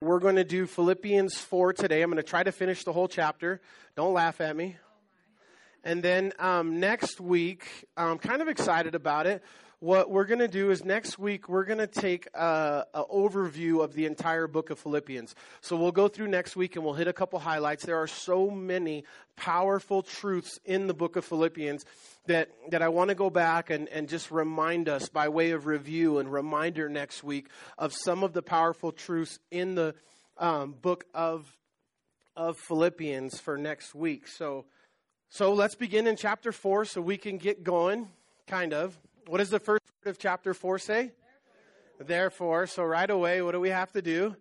We're going to do Philippians 4 today. I'm going to try to finish the whole chapter. Don't laugh at me. And then um, next week, I'm kind of excited about it. What we're going to do is next week, we're going to take an overview of the entire book of Philippians. So we'll go through next week and we'll hit a couple highlights. There are so many powerful truths in the book of Philippians that, that I want to go back and, and just remind us by way of review and reminder next week of some of the powerful truths in the um, book of, of Philippians for next week. So, so let's begin in chapter 4 so we can get going, kind of. What is the first of chapter 4 say? Therefore. Therefore. So right away, what do we have to do?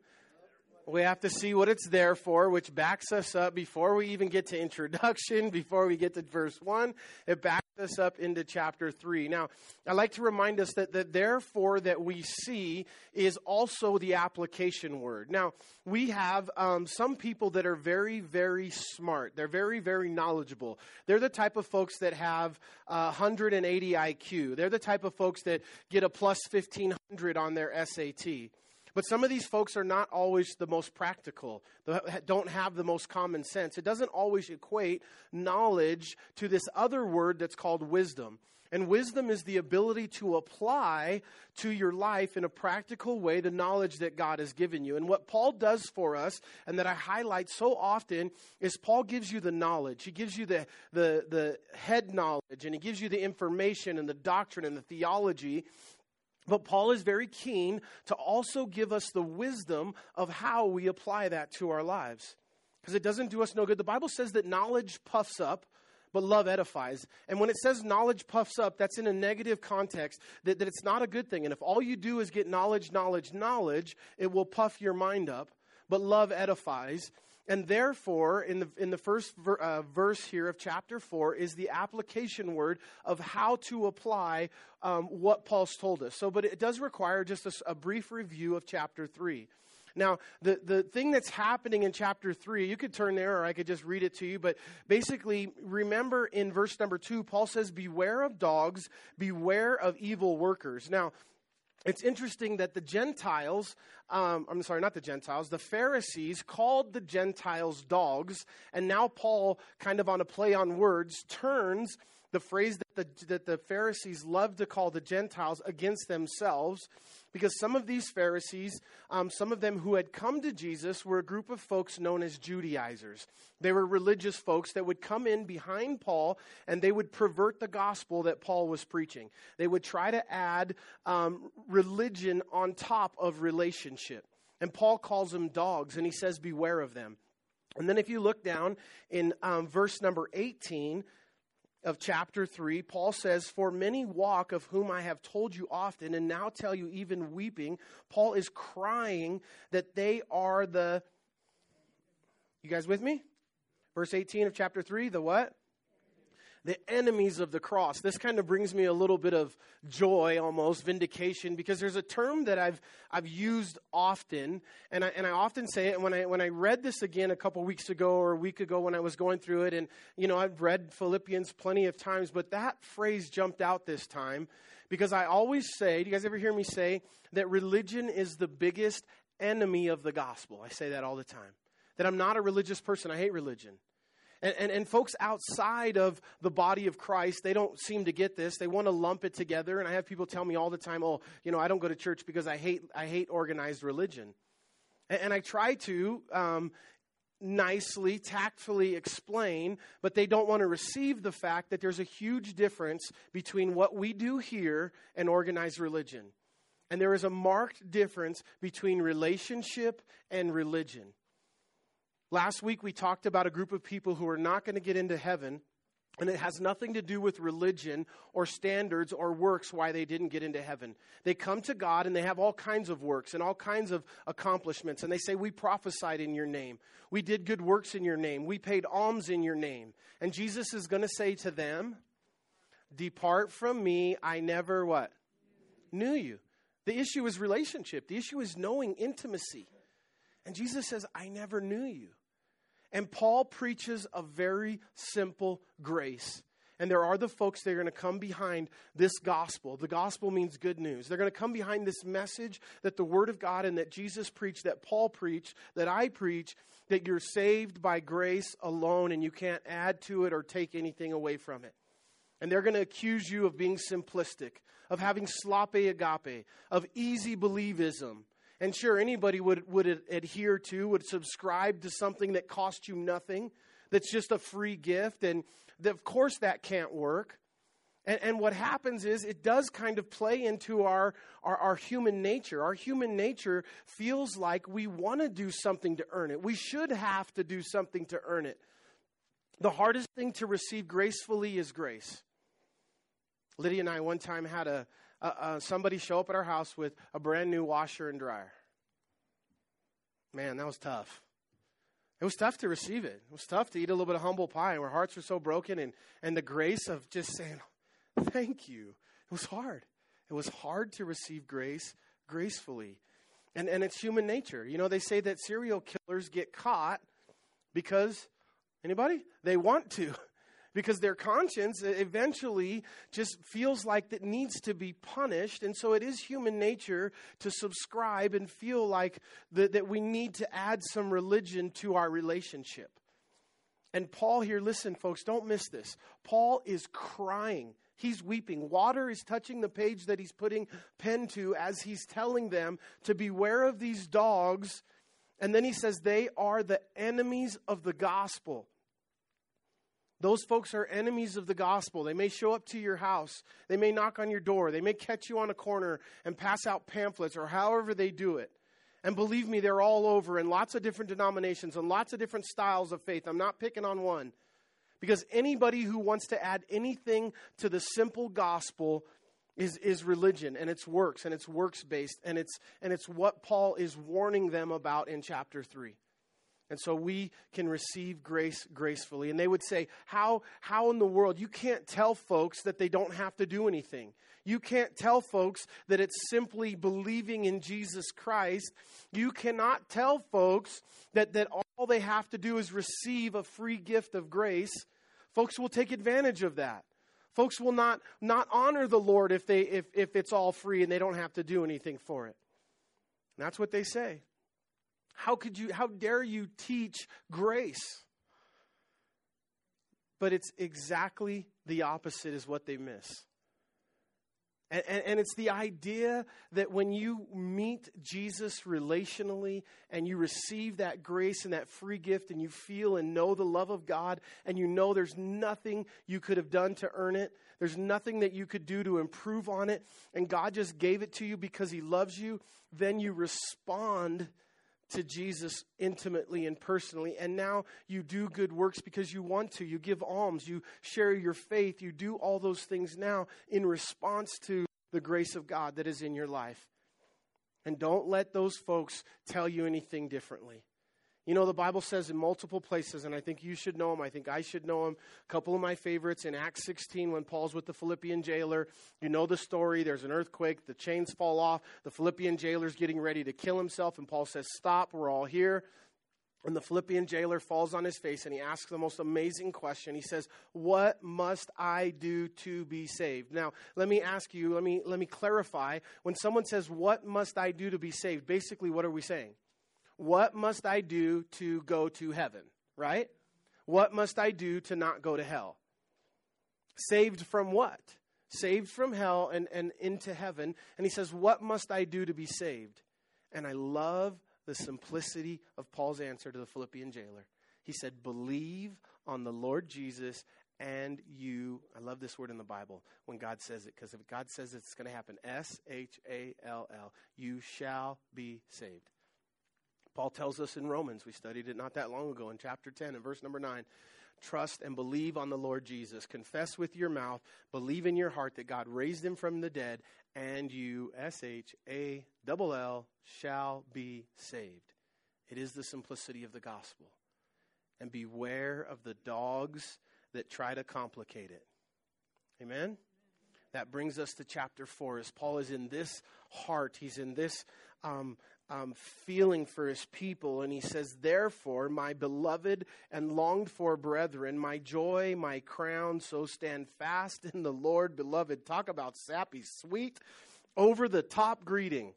we have to see what it's there for, which backs us up before we even get to introduction, before we get to verse 1. It backs us up into chapter 3. Now, I like to remind us that the therefore that we see is also the application word. Now, we have um, some people that are very, very smart. They're very, very knowledgeable. They're the type of folks that have uh, 180 IQ. They're the type of folks that get a plus 1500 on their SAT. But some of these folks are not always the most practical, don't have the most common sense. It doesn't always equate knowledge to this other word that's called wisdom. And wisdom is the ability to apply to your life in a practical way the knowledge that God has given you. And what Paul does for us, and that I highlight so often, is Paul gives you the knowledge. He gives you the, the, the head knowledge, and he gives you the information and the doctrine and the theology but Paul is very keen to also give us the wisdom of how we apply that to our lives. Because it doesn't do us no good. The Bible says that knowledge puffs up, but love edifies. And when it says knowledge puffs up, that's in a negative context, that, that it's not a good thing. And if all you do is get knowledge, knowledge, knowledge, it will puff your mind up. But love edifies. And therefore, in the, in the first ver, uh, verse here of chapter 4 is the application word of how to apply um, what Paul's told us. So, but it does require just a, a brief review of chapter 3. Now, the, the thing that's happening in chapter 3, you could turn there or I could just read it to you, but basically, remember in verse number 2, Paul says, Beware of dogs, beware of evil workers. Now, it's interesting that the Gentiles, um, I'm sorry, not the Gentiles, the Pharisees called the Gentiles dogs, and now Paul, kind of on a play on words, turns the phrase that the, that the Pharisees love to call the Gentiles against themselves because some of these Pharisees, um, some of them who had come to Jesus, were a group of folks known as Judaizers. They were religious folks that would come in behind Paul and they would pervert the gospel that Paul was preaching. They would try to add um, religion on top of relationship. And Paul calls them dogs and he says, Beware of them. And then if you look down in um, verse number 18, of chapter 3, Paul says, For many walk of whom I have told you often, and now tell you even weeping. Paul is crying that they are the. You guys with me? Verse 18 of chapter 3, the what? The enemies of the cross. This kind of brings me a little bit of joy, almost vindication, because there's a term that I've I've used often, and I and I often say it. And when I when I read this again a couple weeks ago or a week ago when I was going through it, and you know I've read Philippians plenty of times, but that phrase jumped out this time because I always say, do you guys ever hear me say that religion is the biggest enemy of the gospel? I say that all the time. That I'm not a religious person. I hate religion. And, and, and, folks outside of the body of Christ, they don't seem to get this. They want to lump it together. And I have people tell me all the time, oh, you know, I don't go to church because I hate, I hate organized religion. And, and I try to um, nicely, tactfully explain, but they don't want to receive the fact that there's a huge difference between what we do here and organized religion. And there is a marked difference between relationship and religion. Last week we talked about a group of people who are not going to get into heaven, and it has nothing to do with religion or standards or works why they didn't get into heaven. They come to God and they have all kinds of works and all kinds of accomplishments, and they say, We prophesied in your name. We did good works in your name. We paid alms in your name. And Jesus is going to say to them, Depart from me, I never what? Knew you. The issue is relationship. The issue is knowing intimacy. And Jesus says, I never knew you. And Paul preaches a very simple grace. And there are the folks that are going to come behind this gospel. The gospel means good news. They're going to come behind this message that the Word of God and that Jesus preached, that Paul preached, that I preach, that you're saved by grace alone and you can't add to it or take anything away from it. And they're going to accuse you of being simplistic, of having sloppy agape, of easy believism. And sure, anybody would, would adhere to, would subscribe to something that cost you nothing, that's just a free gift. And of course, that can't work. And, and, what happens is it does kind of play into our, our, our human nature. Our human nature feels like we want to do something to earn it. We should have to do something to earn it. The hardest thing to receive gracefully is grace. Lydia and I one time had a, a, a somebody show up at our house with a brand new washer and dryer. Man, that was tough. It was tough to receive it. It was tough to eat a little bit of humble pie, and our hearts were so broken, and, and the grace of just saying, Thank you. It was hard. It was hard to receive grace gracefully. And, and it's human nature. You know, they say that serial killers get caught because, anybody? They want to because their conscience eventually just feels like it needs to be punished. And so it is human nature to subscribe and feel like that, that we need to add some religion to our relationship. And Paul here, listen, folks, don't miss this. Paul is crying. He's weeping. Water is touching the page that he's putting pen to as he's telling them to beware of these dogs. And then he says, they are the enemies of the gospel. Those folks are enemies of the gospel. They may show up to your house. They may knock on your door. They may catch you on a corner and pass out pamphlets or however they do it. And believe me, they're all over in lots of different denominations and lots of different styles of faith. I'm not picking on one. Because anybody who wants to add anything to the simple gospel is, is religion and it's works and it's works based and it's, and it's what Paul is warning them about in chapter 3. And so we can receive grace gracefully. And they would say, how, how in the world? You can't tell folks that they don't have to do anything. You can't tell folks that it's simply believing in Jesus Christ. You cannot tell folks that, that all they have to do is receive a free gift of grace. Folks will take advantage of that. Folks will not, not honor the Lord if, they, if, if it's all free and they don't have to do anything for it. And that's what they say. How could you, how dare you teach grace? But it's exactly the opposite is what they miss. And, and, and, it's the idea that when you meet Jesus relationally and you receive that grace and that free gift and you feel and know the love of God and you know there's nothing you could have done to earn it, there's nothing that you could do to improve on it, and God just gave it to you because He loves you, then you respond to Jesus intimately and personally. And now you do good works because you want to. You give alms, you share your faith, you do all those things now in response to the grace of God that is in your life. And don't let those folks tell you anything differently. You know, the Bible says in multiple places, and I think you should know them. I think I should know them. A couple of my favorites in Acts 16 when Paul's with the Philippian jailer. You know the story. There's an earthquake. The chains fall off. The Philippian jailer's getting ready to kill himself, and Paul says, Stop. We're all here. And the Philippian jailer falls on his face and he asks the most amazing question. He says, What must I do to be saved? Now, let me ask you, let me, let me clarify. When someone says, What must I do to be saved? Basically, what are we saying? What must I do to go to heaven? Right? What must I do to not go to hell? Saved from what? Saved from hell and, and into heaven. And he says, What must I do to be saved? And I love the simplicity of Paul's answer to the Philippian jailer. He said, Believe on the Lord Jesus and you. I love this word in the Bible when God says it, because if God says it's going to happen. S H A L L. You shall be saved. Paul tells us in Romans, we studied it not that long ago in chapter 10 and verse number 9 trust and believe on the Lord Jesus. Confess with your mouth, believe in your heart that God raised him from the dead, and you, S H A L L, shall be saved. It is the simplicity of the gospel. And beware of the dogs that try to complicate it. Amen? That brings us to chapter 4. As Paul is in this heart, he's in this um, um, feeling for his people. And he says, Therefore, my beloved and longed for brethren, my joy, my crown, so stand fast in the Lord, beloved. Talk about sappy, sweet, over the top greeting.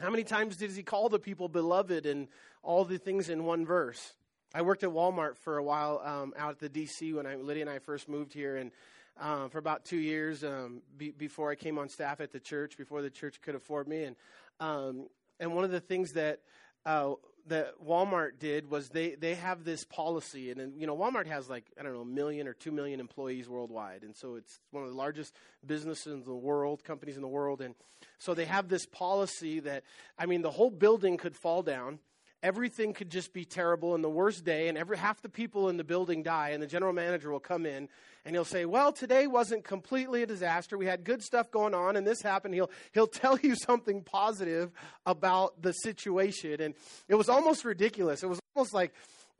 How many times does he call the people beloved and all the things in one verse? I worked at Walmart for a while um, out at the DC when I, Lydia and I first moved here, and um, for about two years um, be, before I came on staff at the church, before the church could afford me. And um, and one of the things that uh, that Walmart did was they they have this policy, and, and you know Walmart has like I don't know a million or two million employees worldwide, and so it's one of the largest businesses in the world, companies in the world, and so they have this policy that I mean the whole building could fall down everything could just be terrible and the worst day and every half the people in the building die and the general manager will come in and he'll say well today wasn't completely a disaster. We had good stuff going on and this happened. He'll he'll tell you something positive about the situation and it was almost ridiculous. It was almost like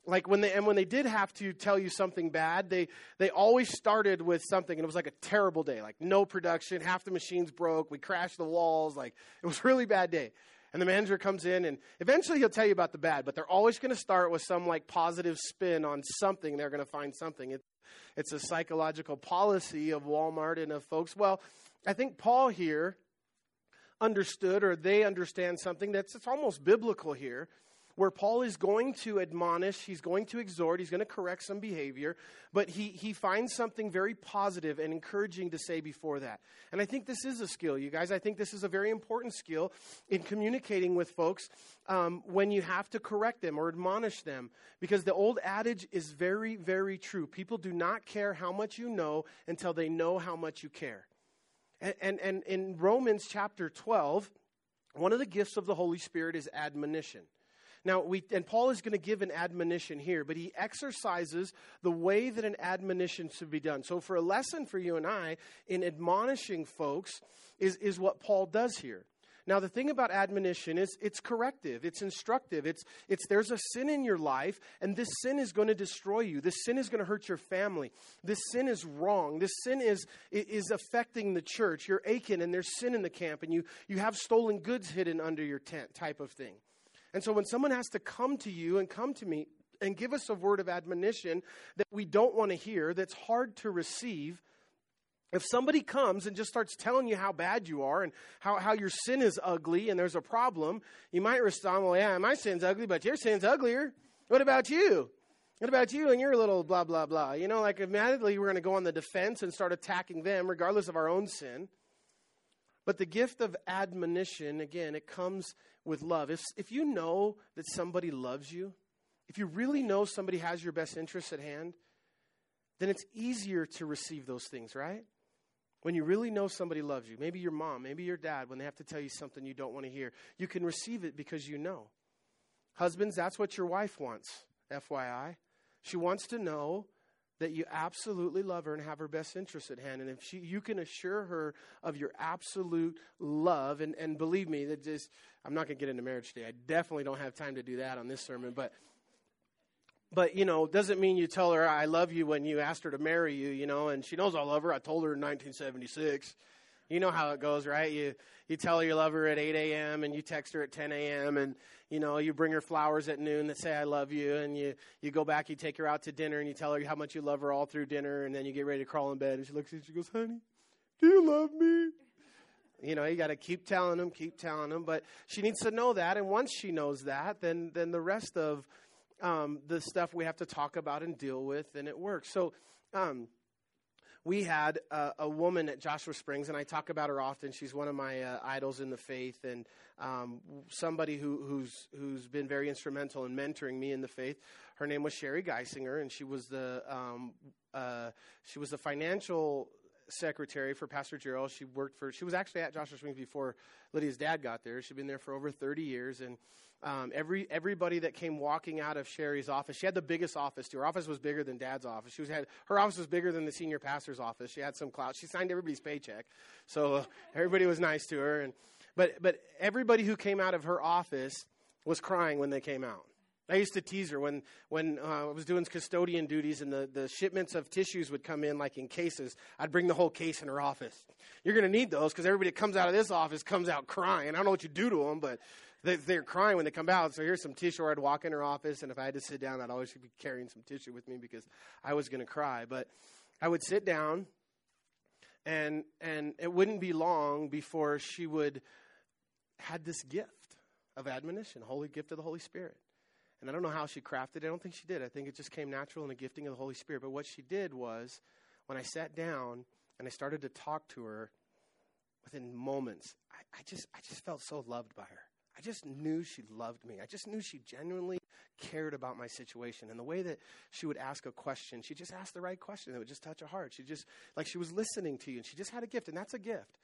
like when they and when they did have to tell you something bad they they always started with something and it was like a terrible day like no production half the machines broke we crashed the walls like it was really bad day and the manager comes in and eventually he'll tell you about the bad, but they're always going to start with some like positive spin on something. They're going to find something. It, it's a psychological policy of Walmart and of folks. Well, I think Paul here understood or they understand something that's it's almost biblical here where Paul is going to admonish, he's going to exhort, he's going to correct some behavior, but he, he finds something very positive and encouraging to say before that. And I think this is a skill, you guys. I think this is a very important skill in communicating with folks um, when you have to correct them or admonish them. Because the old adage is very, very true. People do not care how much you know until they know how much you care. And, and, and in Romans chapter 12, one of the gifts of the Holy Spirit is admonition. Now, we, and Paul is going to give an admonition here, but he exercises the way that an admonition should be done. So, for a lesson for you and I in admonishing folks, is, is what Paul does here. Now, the thing about admonition is it's corrective, it's instructive. It's, it's there's a sin in your life, and this sin is going to destroy you. This sin is going to hurt your family. This sin is wrong. This sin is, is affecting the church. You're aching, and there's sin in the camp, and you, you have stolen goods hidden under your tent, type of thing. And so when someone has to come to you and come to me and give us a word of admonition that we don't want to hear, that's hard to receive, if somebody comes and just starts telling you how bad you are and how, how your sin is ugly and there's a problem, you might respond, Well, yeah, my sin's ugly, but your sin's uglier. What about you? What about you and your little blah, blah, blah? You know, like immediately we're going to go on the defense and start attacking them, regardless of our own sin. But the gift of admonition, again, it comes with love. If, if you know that somebody loves you, if you really know somebody has your best interests at hand, then it's easier to receive those things, right? When you really know somebody loves you, maybe your mom, maybe your dad, when they have to tell you something you don't want to hear, you can receive it because you know. Husbands, that's what your wife wants, FYI. She wants to know that you absolutely love her and have her best interests at hand. And if she, you can assure her of your absolute love, and, and believe me, that just, I'm not going to get into marriage today. I definitely don't have time to do that on this sermon, but but you know doesn't mean you tell her i love you when you asked her to marry you you know and she knows i love her i told her in 1976 you know how it goes right you you tell her you love her at 8 a.m and you text her at 10 a.m and you know, you bring her flowers at noon that say I love you, and you you go back, you take her out to dinner, and you tell her how much you love her all through dinner, and then you get ready to crawl in bed, and she looks at you, and she goes, "Honey, do you love me?" You know, you got to keep telling them, keep telling them, but she needs to know that, and once she knows that, then then the rest of um, the stuff we have to talk about and deal with, and it works. So. Um, we had a, a, woman at Joshua Springs, and I talk about her often. She's one of my uh, idols in the faith, and um, somebody who, who's who's been very instrumental in mentoring me in the faith. Her name was Sherry Geisinger, and she was the um, uh, she was the financial secretary for Pastor Gerald. She worked for. She was actually at Joshua Springs before Lydia's dad got there. She'd been there for over thirty years, and um, every everybody that came walking out of Sherry's office, she had the biggest office too. Her office was bigger than Dad's office. She was had her office was bigger than the senior pastor's office. She had some clout. She signed everybody's paycheck, so uh, everybody was nice to her. And but but everybody who came out of her office was crying when they came out. I used to tease her when, when uh, I was doing custodian duties and the, the shipments of tissues would come in like in cases. I'd bring the whole case in her office. You're going to need those because everybody that comes out of this office comes out crying. I don't know what you do to them, but they, they're crying when they come out. So here's some tissue. Or I'd walk in her office, and if I had to sit down, I'd always be carrying some tissue with me because I was going to cry. But I would sit down, and and it wouldn't be long before she would had this gift of admonition, holy gift of the Holy Spirit. And I don't know how she crafted it. I don't think she did. I think it just came natural in the gifting of the Holy Spirit. But what she did was, when I sat down and I started to talk to her, within moments, I, I just I just felt so loved by her. I just knew she loved me. I just knew she genuinely cared about my situation. And the way that she would ask a question, she just asked the right question that would just touch a heart. She just, like she was listening to you, and she just had a gift, and that's a gift.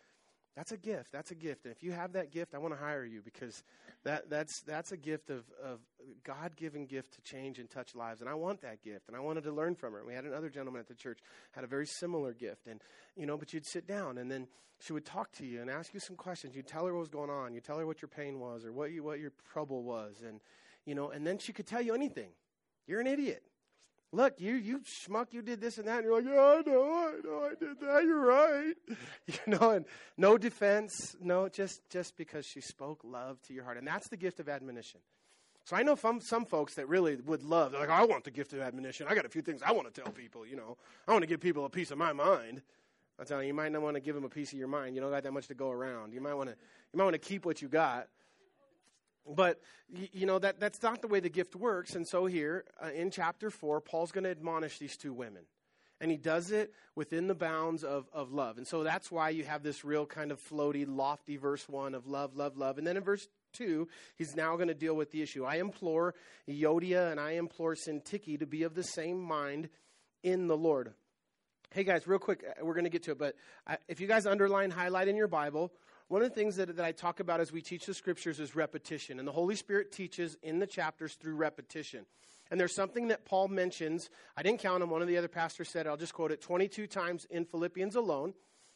That's a gift. That's a gift. And if you have that gift, I want to hire you because that, that's, that's a gift of, of God given gift to change and touch lives. And I want that gift. And I wanted to learn from her. We had another gentleman at the church had a very similar gift. And, you know, but you'd sit down and then she would talk to you and ask you some questions. You'd tell her what was going on. You'd tell her what your pain was or what, you, what your trouble was. And, you know, and then she could tell you anything. You're an idiot. Look, you you schmuck, you did this and that, and you're like, yeah, I know, I know, I did that. You're right, you know. And no defense, no, just just because she spoke love to your heart, and that's the gift of admonition. So I know some some folks that really would love. They're like, I want the gift of admonition. I got a few things I want to tell people. You know, I want to give people a piece of my mind. I tell you, you might not want to give them a piece of your mind. You don't got that much to go around. You might want to you might want to keep what you got. But, you know, that, that's not the way the gift works. And so here uh, in chapter 4, Paul's going to admonish these two women. And he does it within the bounds of, of love. And so that's why you have this real kind of floaty, lofty verse 1 of love, love, love. And then in verse 2, he's now going to deal with the issue. I implore Euodia and I implore Syntyche to be of the same mind in the Lord. Hey guys, real quick, uh, we're going to get to it, but uh, if you guys underline, highlight in your Bible, one of the things that, that I talk about as we teach the scriptures is repetition. And the Holy Spirit teaches in the chapters through repetition. And there's something that Paul mentions. I didn't count them. One of the other pastors said, I'll just quote it 22 times in Philippians alone.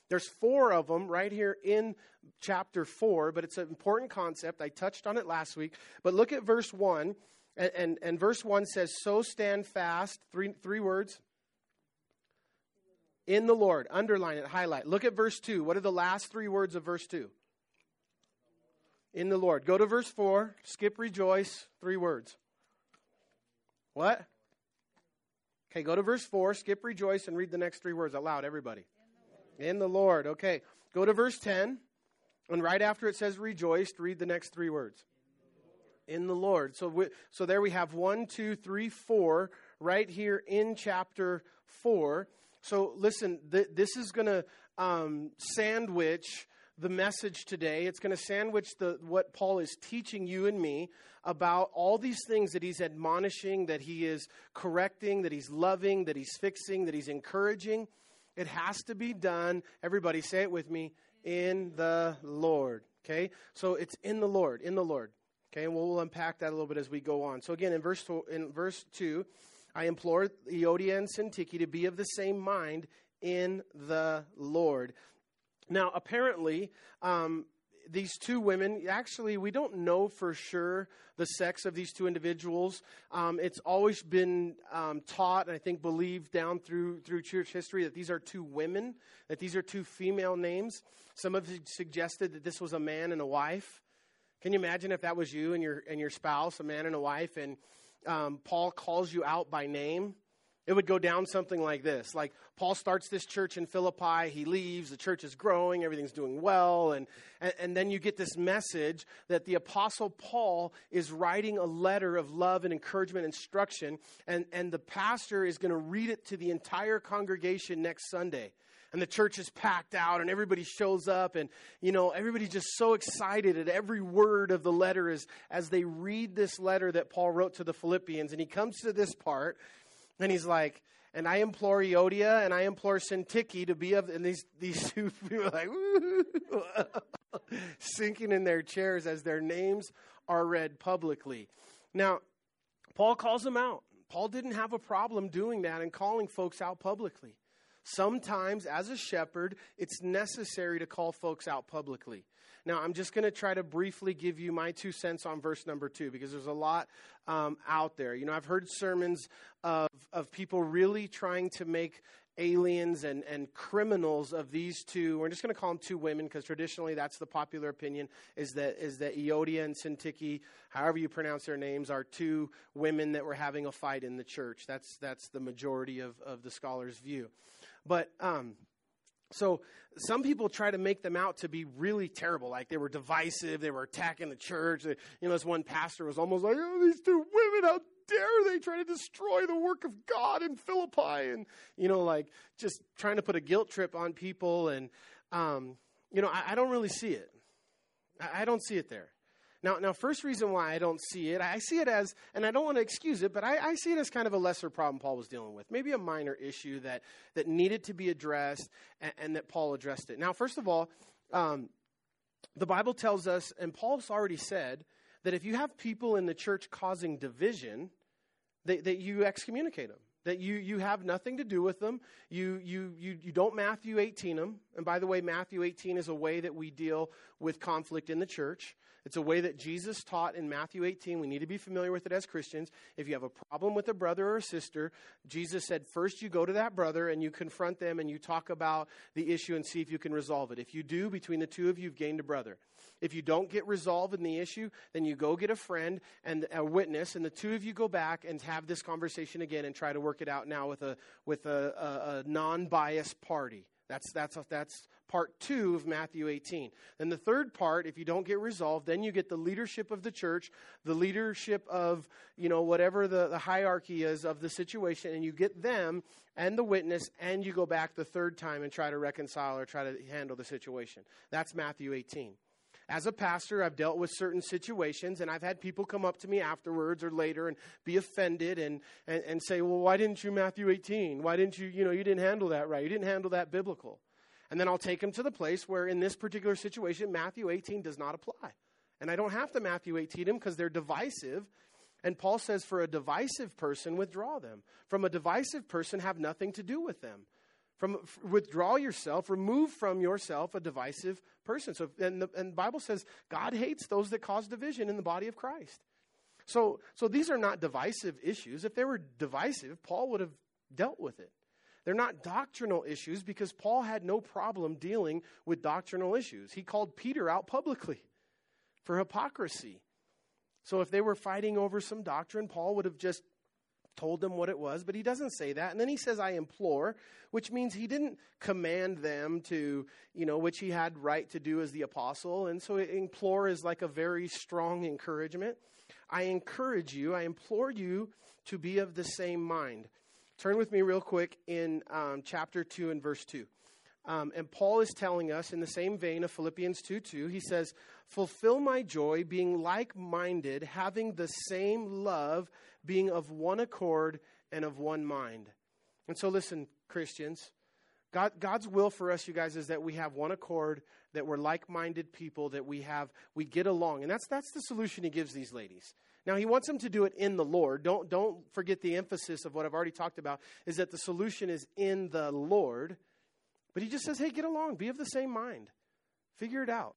There's four of them right here in chapter 4, but it's an important concept. I touched on it last week. But look at verse 1. And, and, and verse 1 says, So stand fast. Three, three words in the Lord. Underline it, highlight. Look at verse 2. What are the last three words of verse 2? In the Lord. Go to verse 4. Skip rejoice. Three words. What? Okay, go to verse 4. Skip rejoice and read the next three words out loud, everybody. In the Lord. In the Lord. Okay. Go to verse 10. And right after it says rejoiced, read the next three words. In the Lord. So, we, so there we have one, two, three, four right here in chapter 4. So, listen, th- this is going to um, sandwich the message today. It's going to sandwich the, what Paul is teaching you and me about all these things that he's admonishing, that he is correcting, that he's loving, that he's fixing, that he's encouraging. It has to be done. Everybody say it with me in the Lord. Okay? So it's in the Lord, in the Lord. Okay, and we'll, we'll unpack that a little bit as we go on. So again, in verse in verse two, I implore Euodia and Syntyche to be of the same mind in the Lord. Now, apparently, um, these two women, actually, we don't know for sure the sex of these two individuals. Um, it's always been um, taught, and I think believed down through, through church history, that these are two women, that these are two female names. Some have suggested that this was a man and a wife. Can you imagine if that was you and your, and your spouse, a man and a wife, and um, Paul calls you out by name, it would go down something like this. Like, Paul starts this church in Philippi, he leaves, the church is growing, everything's doing well, and, and, and, then you get this message that the Apostle Paul is writing a letter of love and encouragement, instruction, and, and the pastor is going to read it to the entire congregation next Sunday and the church is packed out and everybody shows up and you know everybody's just so excited at every word of the letter as as they read this letter that Paul wrote to the Philippians and he comes to this part and he's like and I implore Euodia and I implore Syntyche to be of and these these two people like sinking in their chairs as their names are read publicly. Now, Paul calls them out. Paul didn't have a problem doing that and calling folks out publicly. Sometimes, as a shepherd, it's necessary to call folks out publicly. Now, I'm just going to try to briefly give you my two cents on verse number two because there's a lot um, out there. You know, I've heard sermons of, of people really trying to make aliens and, and criminals of these two. We're just going to call them two women because traditionally that's the popular opinion is that is that Euodia and Syntyche, however you pronounce their names, are two women that were having a fight in the church. That's that's the majority of, of the scholars' view. But um, so some people try to make them out to be really terrible, like they were divisive, they were attacking the church. You know, this one pastor was almost like, "Oh, these two women, how dare they try to destroy the work of God in Philippi?" And you know, like just trying to put a guilt trip on people. And um, you know, I, I, don't really see it. I, I don't see it there. Now, now, first reason why I don't see it, I see it as, and I don't want to excuse it, but I, I, see it as kind of a lesser problem Paul was dealing with, maybe a minor issue that that needed to be addressed, and, and that Paul addressed it. Now, first of all, um, the Bible tells us, and Paul's already said that if you have people in the church causing division, that, that you excommunicate them that you, you have nothing to do with them. You, you, you, you don't Matthew 18 them. And by the way, Matthew 18 is a way that we deal with conflict in the church. It's a way that Jesus taught in Matthew 18. We need to be familiar with it as Christians. If you have a problem with a brother or a sister, Jesus said, first you go to that brother and you confront them and you talk about the issue and see if you can resolve it. If you do, between the two of you, you've gained a brother. If you don't get resolved in the issue, then you go get a friend and a witness, and the two of you go back and have this conversation again and try to work it out now with a with a, a, a non-biased party. That's that's that's part two of Matthew 18. Then the third part, if you don't get resolved, then you get the leadership of the church, the leadership of, you know, whatever the, the hierarchy is of the situation, and you get them and the witness, and you go back the third time and try to reconcile or try to handle the situation. That's Matthew 18 as a pastor, I've dealt with certain situations, and I've had people come up to me afterwards or later and be offended and, and, and say, Well, why didn't you Matthew 18? Why didn't you, you know, you didn't handle that right? You didn't handle that biblical. And then I'll take them to the place where, in this particular situation, Matthew 18 does not apply. And I don't have to Matthew 18 them because they're divisive. And Paul says, for a divisive person, withdraw them. From a divisive person, have nothing to do with them. From withdraw yourself, remove from yourself a divisive person. So, and the, and the Bible says God hates those that cause division in the body of Christ. So, so these are not divisive issues. If they were divisive, Paul would have dealt with it. They're not doctrinal issues because Paul had no problem dealing with doctrinal issues. He called Peter out publicly for hypocrisy. So if they were fighting over some doctrine, Paul would have just told them what it was, but he doesn't say that. And then he says, I implore, which means he didn't command them to, you know, which he had right to do as the apostle. And so implore is like a very strong encouragement. I encourage you, I implore you to be of the same mind. Turn with me real quick in um, chapter 2 and verse 2. Um, and Paul is telling us in the same vein of Philippians 2 2, he says, Fulfill my joy, being like minded, having the same love, being of one accord and of one mind. And so, listen, Christians, God, God's will for us, you guys, is that we have one accord, that we're like minded people, that we have, we get along. And that's, that's the solution he gives these ladies. Now he wants them to do it in the Lord. Don't don't forget the emphasis of what I've already talked about is that the solution is in the Lord. But he just says, "Hey, get along, be of the same mind. Figure it out."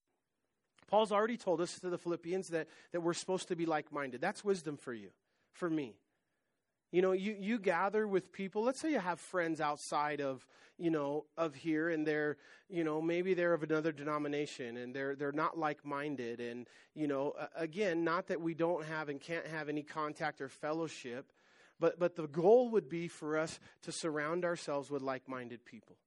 Paul's already told us to the Philippians that that we're supposed to be like-minded. That's wisdom for you, for me. You know, you, you gather with people. Let's say you have friends outside of, you know, of here and they're, you know, maybe they're of another denomination and they're they're not like-minded and, you know, again, not that we don't have and can't have any contact or fellowship, but but the goal would be for us to surround ourselves with like-minded people.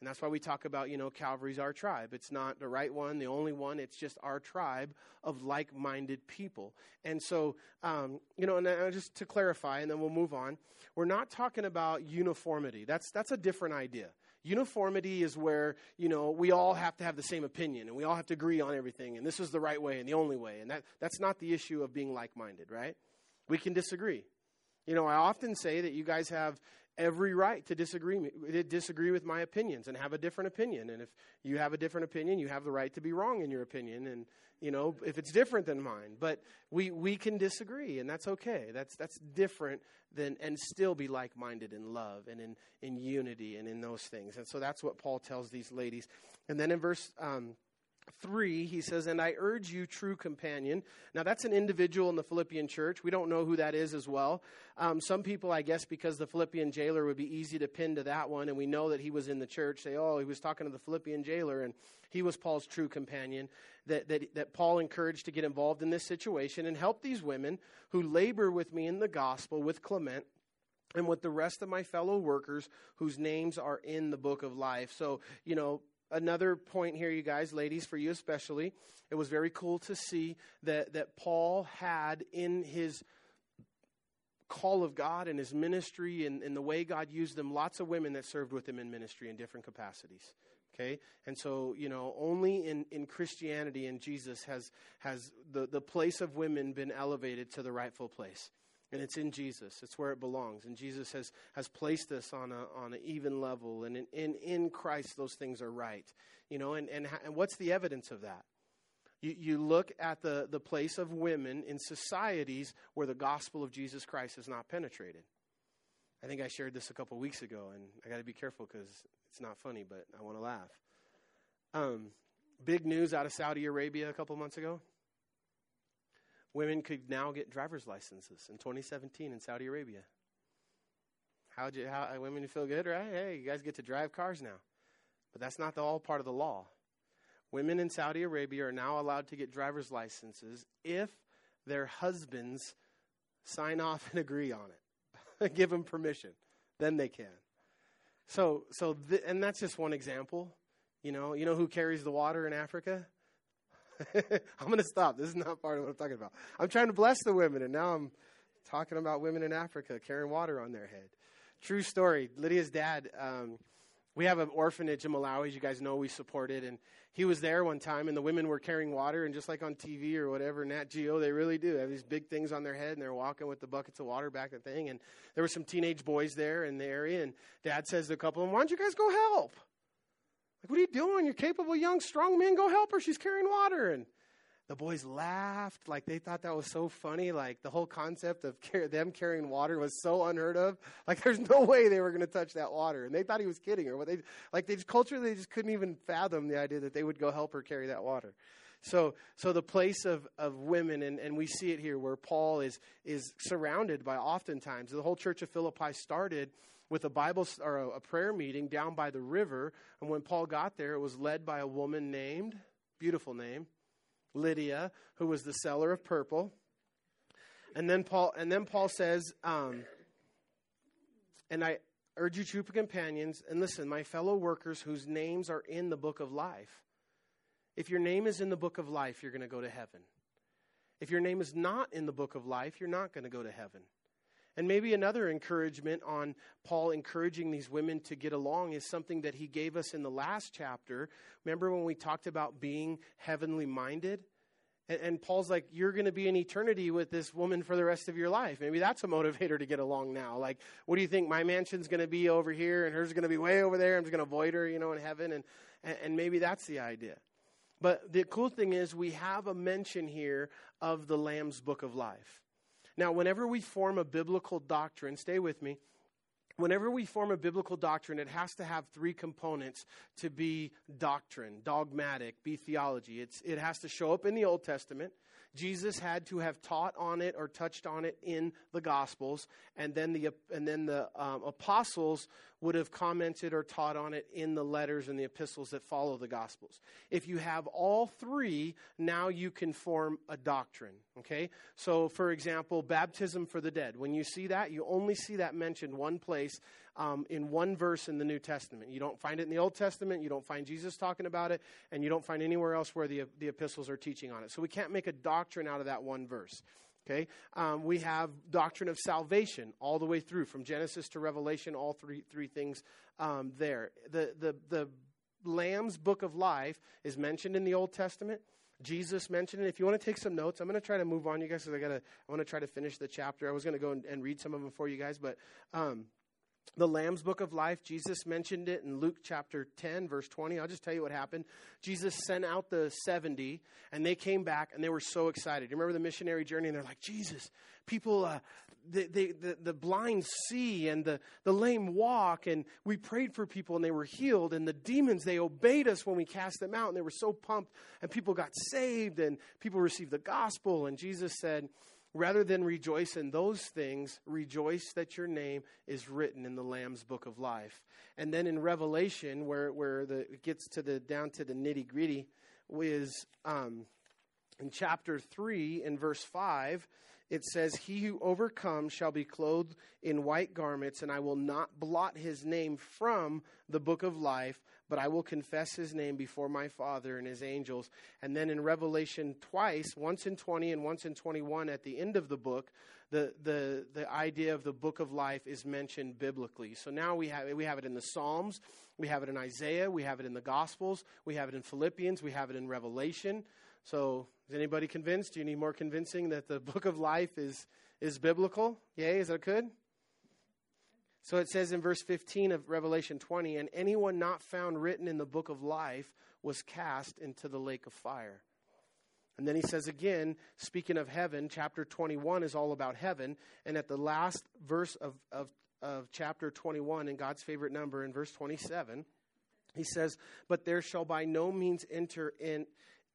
And that's why we talk about, you know, Calvary's our tribe. It's not the right one, the only one. It's just our tribe of like minded people. And so, um, you know, and just to clarify, and then we'll move on, we're not talking about uniformity. That's, that's a different idea. Uniformity is where, you know, we all have to have the same opinion and we all have to agree on everything and this is the right way and the only way. And that, that's not the issue of being like minded, right? We can disagree. You know, I often say that you guys have every right to disagree to disagree with my opinions and have a different opinion. And if you have a different opinion you have the right to be wrong in your opinion. And you know if it's different than mine but we we can disagree and that's okay. That's that's different than and still be like-minded in love and in in unity and in those things. And so that's what paul tells these ladies. And then in verse um, 3, he says, And I urge you, true companion. Now, that's an individual in the Philippian church. We don't know who that is as well. Um, some people, I guess, because the Philippian jailer would be easy to pin to that one, and we know that he was in the church, say, Oh, he was talking to the Philippian jailer, and he was Paul's true companion. That, that, that Paul encouraged to get involved in this situation and help these women who labor with me in the gospel with Clement and with the rest of my fellow workers whose names are in the book of life. So, you know, another point here, you guys, ladies, for you especially, it was very cool to see that, that Paul had in his call of God and his ministry and, and the way God used them, lots of women that served with him in ministry in different capacities. Okay? And so, you know, only in, in Christianity and Jesus has, has the, the place of women been elevated to the rightful place and it's in Jesus. It's where it belongs. And Jesus has, has placed us on, a, on an even level. And in, in, in Christ, those things are right. You know, and, and, and what's the evidence of that? You, you look at the, the place of women in societies where the gospel of Jesus Christ has not penetrated. I think I shared this a couple weeks ago, and I got to be careful because it's not funny, but I want to laugh. Um, big news out of Saudi Arabia a couple months ago women could now get driver's licenses in 2017 in Saudi Arabia. How'd you, how, uh, women feel good, right? Hey, you guys get to drive cars now. But that's not the, all part of the law. Women in Saudi Arabia are now allowed to get driver's licenses if their husbands sign off and agree on it, give them permission. Then they can. So, so, th- and that's just one example. You know, you know who carries the water in Africa? I'm going to stop. This is not part of what I'm talking about. I'm trying to bless the women, and now I'm talking about women in Africa carrying water on their head. True story. Lydia's dad, um, we have an orphanage in Malawi, you guys know, we support it. And he was there one time, and the women were carrying water, and just like on TV or whatever, Nat Geo, they really do. Have these big things on their head, and they're walking with the buckets of water back and thing. And there were some teenage boys there in the area, and dad says to a couple of them, Why don't you guys go help? What are you doing? You're capable, young, strong men. Go help her. She's carrying water. And the boys laughed. Like, they thought that was so funny. Like, the whole concept of car- them carrying water was so unheard of. Like, there's no way they were going to touch that water. And they thought he was kidding. Or what they, like, they just, culturally, they just couldn't even fathom the idea that they would go help her carry that water. So, so the place of, of women, and, and we see it here where Paul is, is surrounded by oftentimes, the whole church of Philippi started with a Bible or a, prayer meeting down by the river. And when Paul got there, it was led by a woman named, beautiful name, Lydia, who was the seller of purple. And then Paul, and then Paul says, um, and I urge you, true companions, and listen, my fellow workers whose names are in the book of life. If your name is in the book of life, you're going to go to heaven. If your name is not in the book of life, you're not going to go to heaven. And maybe another encouragement on Paul encouraging these women to get along is something that he gave us in the last chapter. Remember when we talked about being heavenly minded? And, and Paul's like, You're going to be in eternity with this woman for the rest of your life. Maybe that's a motivator to get along now. Like, what do you think? My mansion's going to be over here and hers is going to be way over there. I'm just going to avoid her, you know, in heaven. And, and, and maybe that's the idea. But the cool thing is, we have a mention here of the Lamb's book of life. Now, whenever we form a biblical doctrine, stay with me. Whenever we form a biblical doctrine, it has to have three components to be doctrine, dogmatic, be theology. It's, it has to show up in the Old Testament. Jesus had to have taught on it or touched on it in the Gospels, and then the and then the um, apostles would have commented or taught on it in the letters and the epistles that follow the Gospels. If you have all three, now you can form a doctrine. Okay? So, for example, baptism for the dead. When you see that, you only see that mentioned one place um, in one verse in the New Testament. You don't find it in the Old Testament, you don't find Jesus talking about it, and you don't find anywhere else where the, the epistles are teaching on it. So, we can't make a doctrine out of that one verse. Okay, um, we have doctrine of salvation all the way through from Genesis to Revelation, all three three things um, there. The the the Lamb's Book of Life is mentioned in the Old Testament. Jesus mentioned it. If you want to take some notes, I'm going to try to move on, you guys, because I got to. I want to try to finish the chapter. I was going to go and, and, read some of them for you guys, but um, the Lamb's Book of Life, Jesus mentioned it in Luke chapter 10, verse 20. I'll just tell you what happened. Jesus sent out the 70, and they came back, and they were so excited. You remember the missionary journey? And they're like, Jesus, people, uh, the, the, the, the blind see, and the, the lame walk, and we prayed for people, and they were healed. And the demons, they obeyed us when we cast them out, and they were so pumped, and people got saved, and people received the gospel. And Jesus said, Rather than rejoice in those things, rejoice that your name is written in the Lamb's book of life. And then in Revelation, where, where the, it gets to the down to the nitty gritty, is um, in chapter 3 in verse 5 it says, He who overcomes shall be clothed in white garments, and I will not blot his name from the book of life, but I will confess his name before my Father and his angels. And then in Revelation, twice, once in 20 and once in 21, at the end of the book, the, the, the idea of the book of life is mentioned biblically. So now we have, we have it in the Psalms, we have it in Isaiah, we have it in the Gospels, we have it in Philippians, we have it in Revelation. So, is anybody convinced? Do you need more convincing that the book of life is, is biblical? Yay, is that good? So it says in verse 15 of Revelation 20, and anyone not found written in the book of life was cast into the lake of fire. And then he says again, speaking of heaven, chapter 21 is all about heaven. And at the last verse of, of, of chapter 21, in God's favorite number, in verse 27, he says, But there shall by no means enter in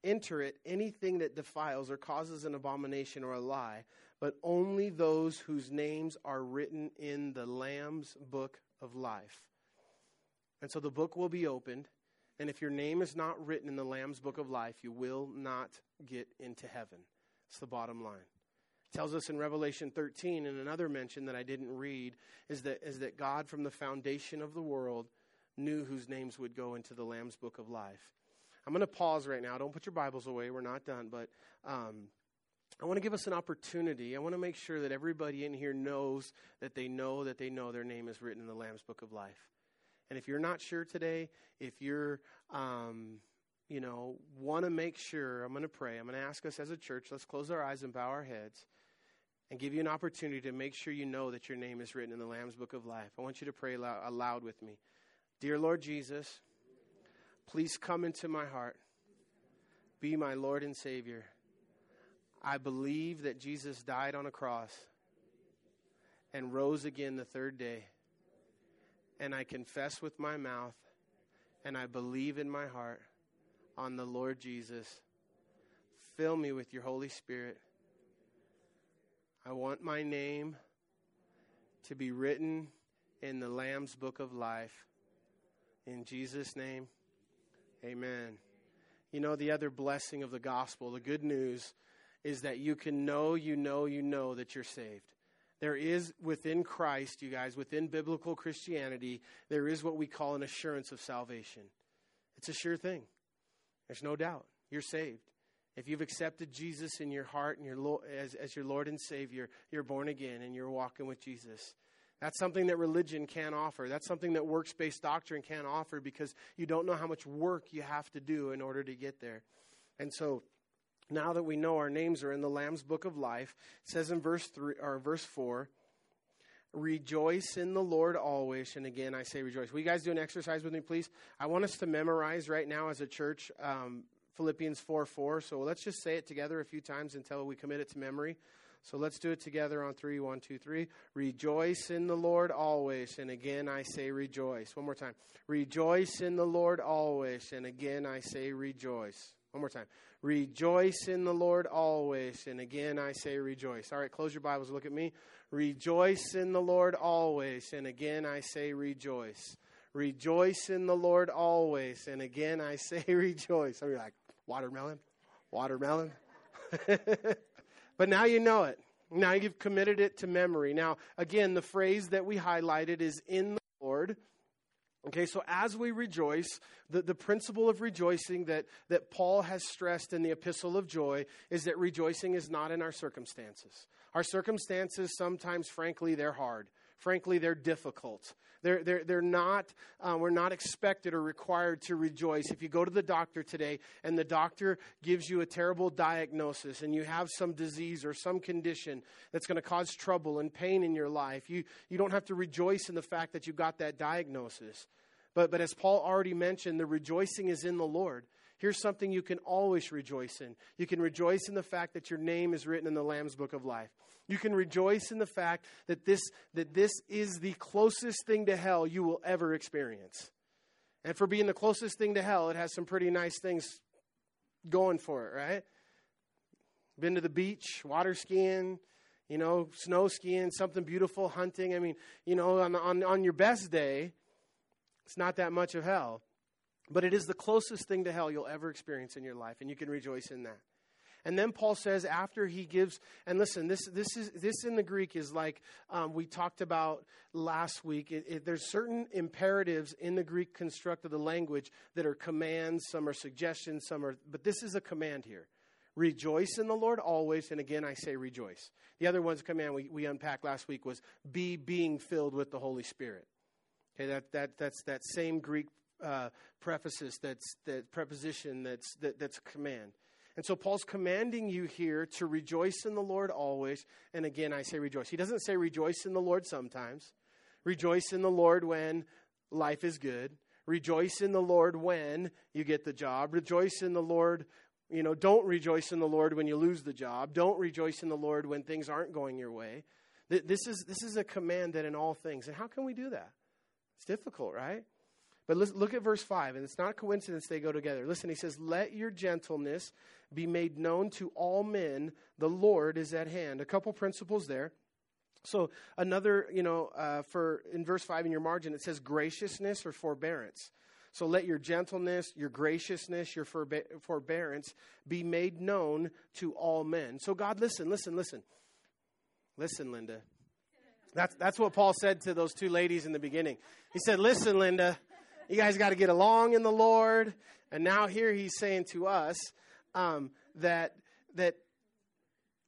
enter it anything that defiles or causes an abomination or a lie, but only those whose names are written in the Lamb's book of life. And so the book will be opened, and if your name is not written in the Lamb's book of life, you will not get into heaven. It's the bottom line. It tells us in Revelation 13, and another mention that I didn't read, is that, is that God from the foundation of the world knew whose names would go into the Lamb's book of life. I'm going to pause right now. Don't put your Bibles away. We're not done. But um, I want to give us an opportunity. I want to make sure that everybody in here knows that they know that they know their name is written in the Lamb's Book of Life. And if you're not sure today, if you're, um, you know, want to make sure, I'm going to pray. I'm going to ask us as a church, let's close our eyes and bow our heads and give you an opportunity to make sure you know that your name is written in the Lamb's Book of Life. I want you to pray aloud with me. Dear Lord Jesus, Please come into my heart. Be my Lord and Savior. I believe that Jesus died on a cross and rose again the third day. And I confess with my mouth and I believe in my heart on the Lord Jesus. Fill me with your Holy Spirit. I want my name to be written in the Lamb's book of life. In Jesus' name. Amen. You know, the other blessing of the gospel, the good news, is that you can know, you know, you know that you're saved. There is within Christ, you guys, within biblical Christianity, there is what we call an assurance of salvation. It's a sure thing. There's no doubt. You're saved. If you've accepted Jesus in your heart and your as, as your Lord and Savior, you're born again and you're walking with Jesus. That's something that religion can't offer. That's something that works based doctrine can't offer because you don't know how much work you have to do in order to get there. And so now that we know our names are in the Lamb's book of life, it says in verse 3 or verse 4, rejoice in the Lord always. And again, I say rejoice. Will you guys do an exercise with me, please? I want us to memorize right now as a church um, Philippians 4 4. So let's just say it together a few times until we commit it to memory. So let's do it together on three. One, two, three. Rejoice in the Lord always. And again, I say rejoice. One more time. Rejoice in the Lord always. And again, I say rejoice. One more time. Rejoice in the Lord always. And again, I say rejoice. All right, close your Bibles. Look at me. Rejoice in the Lord always. And again, I say rejoice. Rejoice in the Lord always. And again, I say rejoice. Are you like, watermelon? Watermelon? But now you know it. Now you've committed it to memory. Now, again, the phrase that we highlighted is in the Lord. Okay, so as we rejoice, the, the principle of rejoicing that, that Paul has stressed in the Epistle of Joy is that rejoicing is not in our circumstances. Our circumstances, sometimes, frankly, they're hard. Frankly, they're difficult. They're, they're, they're not, uh, we're not expected or required to rejoice. If you go to the doctor today and the doctor gives you a terrible diagnosis and you have some disease or some condition that's going to cause trouble and pain in your life, you, you don't have to rejoice in the fact that you got that diagnosis. But, but as Paul already mentioned, the rejoicing is in the Lord. Here's something you can always rejoice in. You can rejoice in the fact that your name is written in the Lamb's book of life. You can rejoice in the fact that this, that this is the closest thing to hell you will ever experience. And for being the closest thing to hell, it has some pretty nice things going for it, right? Been to the beach, water skiing, you know, snow skiing, something beautiful, hunting. I mean, you know, on, on, on your best day, it's not that much of hell. But it is the closest thing to hell you'll ever experience in your life, and you can rejoice in that. And then Paul says, after he gives, and listen, this this is this in the Greek is like um, we talked about last week. It, it, there's certain imperatives in the Greek construct of the language that are commands. Some are suggestions. Some are, but this is a command here. Rejoice in the Lord always, and again I say rejoice. The other one's command we, we unpacked last week was be being filled with the Holy Spirit. Okay, that, that that's that same Greek uh, prefaces that's that preposition that's that, that's a command. And so Paul's commanding you here to rejoice in the Lord always. And again, I say rejoice. He doesn't say rejoice in the Lord sometimes. Rejoice in the Lord when life is good. Rejoice in the Lord when you get the job. Rejoice in the Lord. You know, don't rejoice in the Lord when you lose the job. Don't rejoice in the Lord when things aren't going your way. This is, this is a command that in all things. And how can we do that? It's difficult, right? But look at verse 5, and it's not a coincidence they go together. Listen, he says, Let your gentleness be made known to all men. The Lord is at hand. A couple principles there. So, another, you know, uh, for in verse 5 in your margin, it says graciousness or forbearance. So, let your gentleness, your graciousness, your forbe- forbearance be made known to all men. So, God, listen, listen, listen. Listen, Linda. That's, that's what Paul said to those two ladies in the beginning. He said, Listen, Linda. You guys got to get along in the Lord. And now here he's saying to us um, that that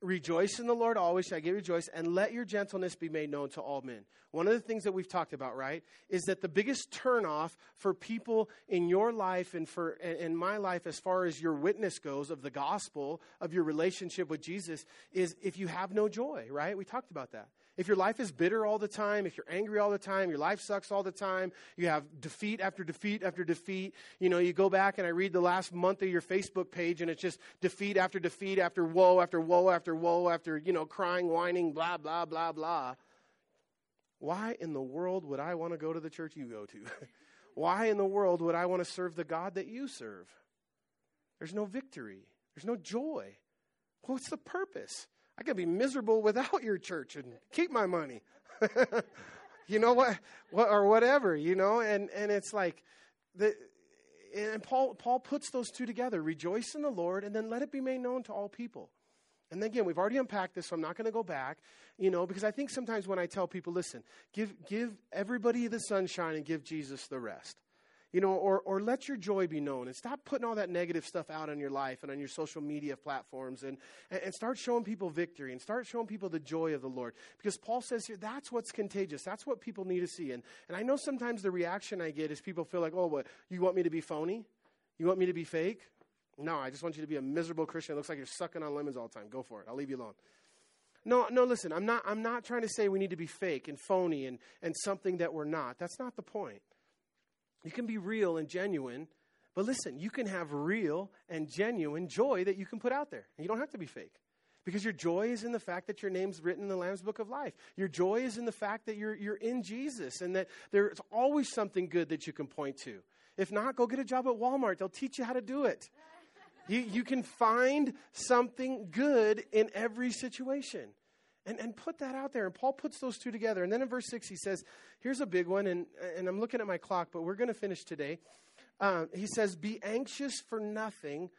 rejoice in the Lord always. I get rejoice, and let your gentleness be made known to all men. One of the things that we've talked about, right, is that the biggest turnoff for people in your life and for in my life, as far as your witness goes of the gospel of your relationship with Jesus, is if you have no joy. Right? We talked about that. If your life is bitter all the time, if you're angry all the time, your life sucks all the time, you have defeat after defeat after defeat. You know, you go back and I read the last month of your Facebook page and it's just defeat after defeat after woe after woe after woe after, you know, crying, whining, blah, blah, blah, blah. Why in the world would I want to go to the church you go to? Why in the world would I want to serve the God that you serve? There's no victory, there's no joy. What's the purpose? I could be miserable without your church and keep my money. you know what, what or whatever, you know, and and it's like the and Paul Paul puts those two together. Rejoice in the Lord and then let it be made known to all people. And again, we've already unpacked this, so I'm not going to go back, you know, because I think sometimes when I tell people, listen, give give everybody the sunshine and give Jesus the rest you know, or, or let your joy be known and stop putting all that negative stuff out on your life and on your social media platforms and, and start showing people victory and start showing people the joy of the Lord. Because Paul says here, that's what's contagious. That's what people need to see. And, and I know sometimes the reaction I get is people feel like, oh, what, you want me to be phony? You want me to be fake? No, I just want you to be a miserable Christian. It looks like you're sucking on lemons all the time. Go for it. I'll leave you alone. No, no, listen, I'm not, I'm not trying to say we need to be fake and phony and, and something that we're not. That's not the point. You can be real and genuine, but listen, you can have real and genuine joy that you can put out there. You don't have to be fake. Because your joy is in the fact that your name's written in the Lamb's Book of Life. Your joy is in the fact that you're, you're in Jesus and that there's always something good that you can point to. If not, go get a job at Walmart. They'll teach you how to do it. You, you can find something good in every situation and, and put that out there. And Paul puts those two together. And then in verse 6, he says, Here's a big one, and, and I'm looking at my clock, but we're going to finish today. Uh, he says, Be anxious for nothing,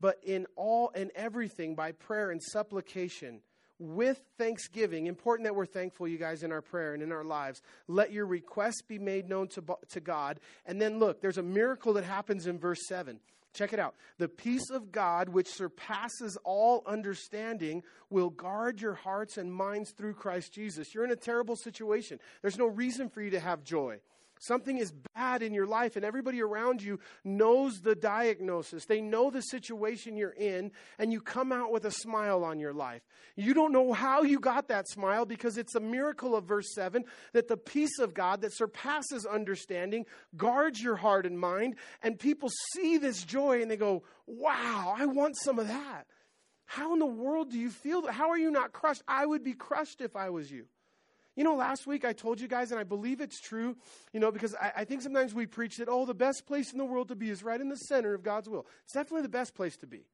but in all and everything by prayer and supplication with thanksgiving. Important that we're thankful, you guys, in our prayer and in our lives. Let your requests be made known to, to God. And then look, there's a miracle that happens in verse 7. Check it out. The peace of God, which surpasses all understanding, will guard your hearts and minds through Christ Jesus. You're in a terrible situation. There's no reason for you to have joy. Something is bad in your life, and everybody around you knows the diagnosis. They know the situation you're in, and you come out with a smile on your life. You don't know how you got that smile because it's a miracle of verse 7 that the peace of God that surpasses understanding guards your heart and mind, and people see this joy and they go, Wow, I want some of that. How in the world do you feel that? How are you not crushed? I would be crushed if I was you. You know, last week I told you guys, and I believe it's true, you know, because I, I, think sometimes we preach that, oh, the best place in the world to be is right in the center of God's will. It's definitely the best place to be.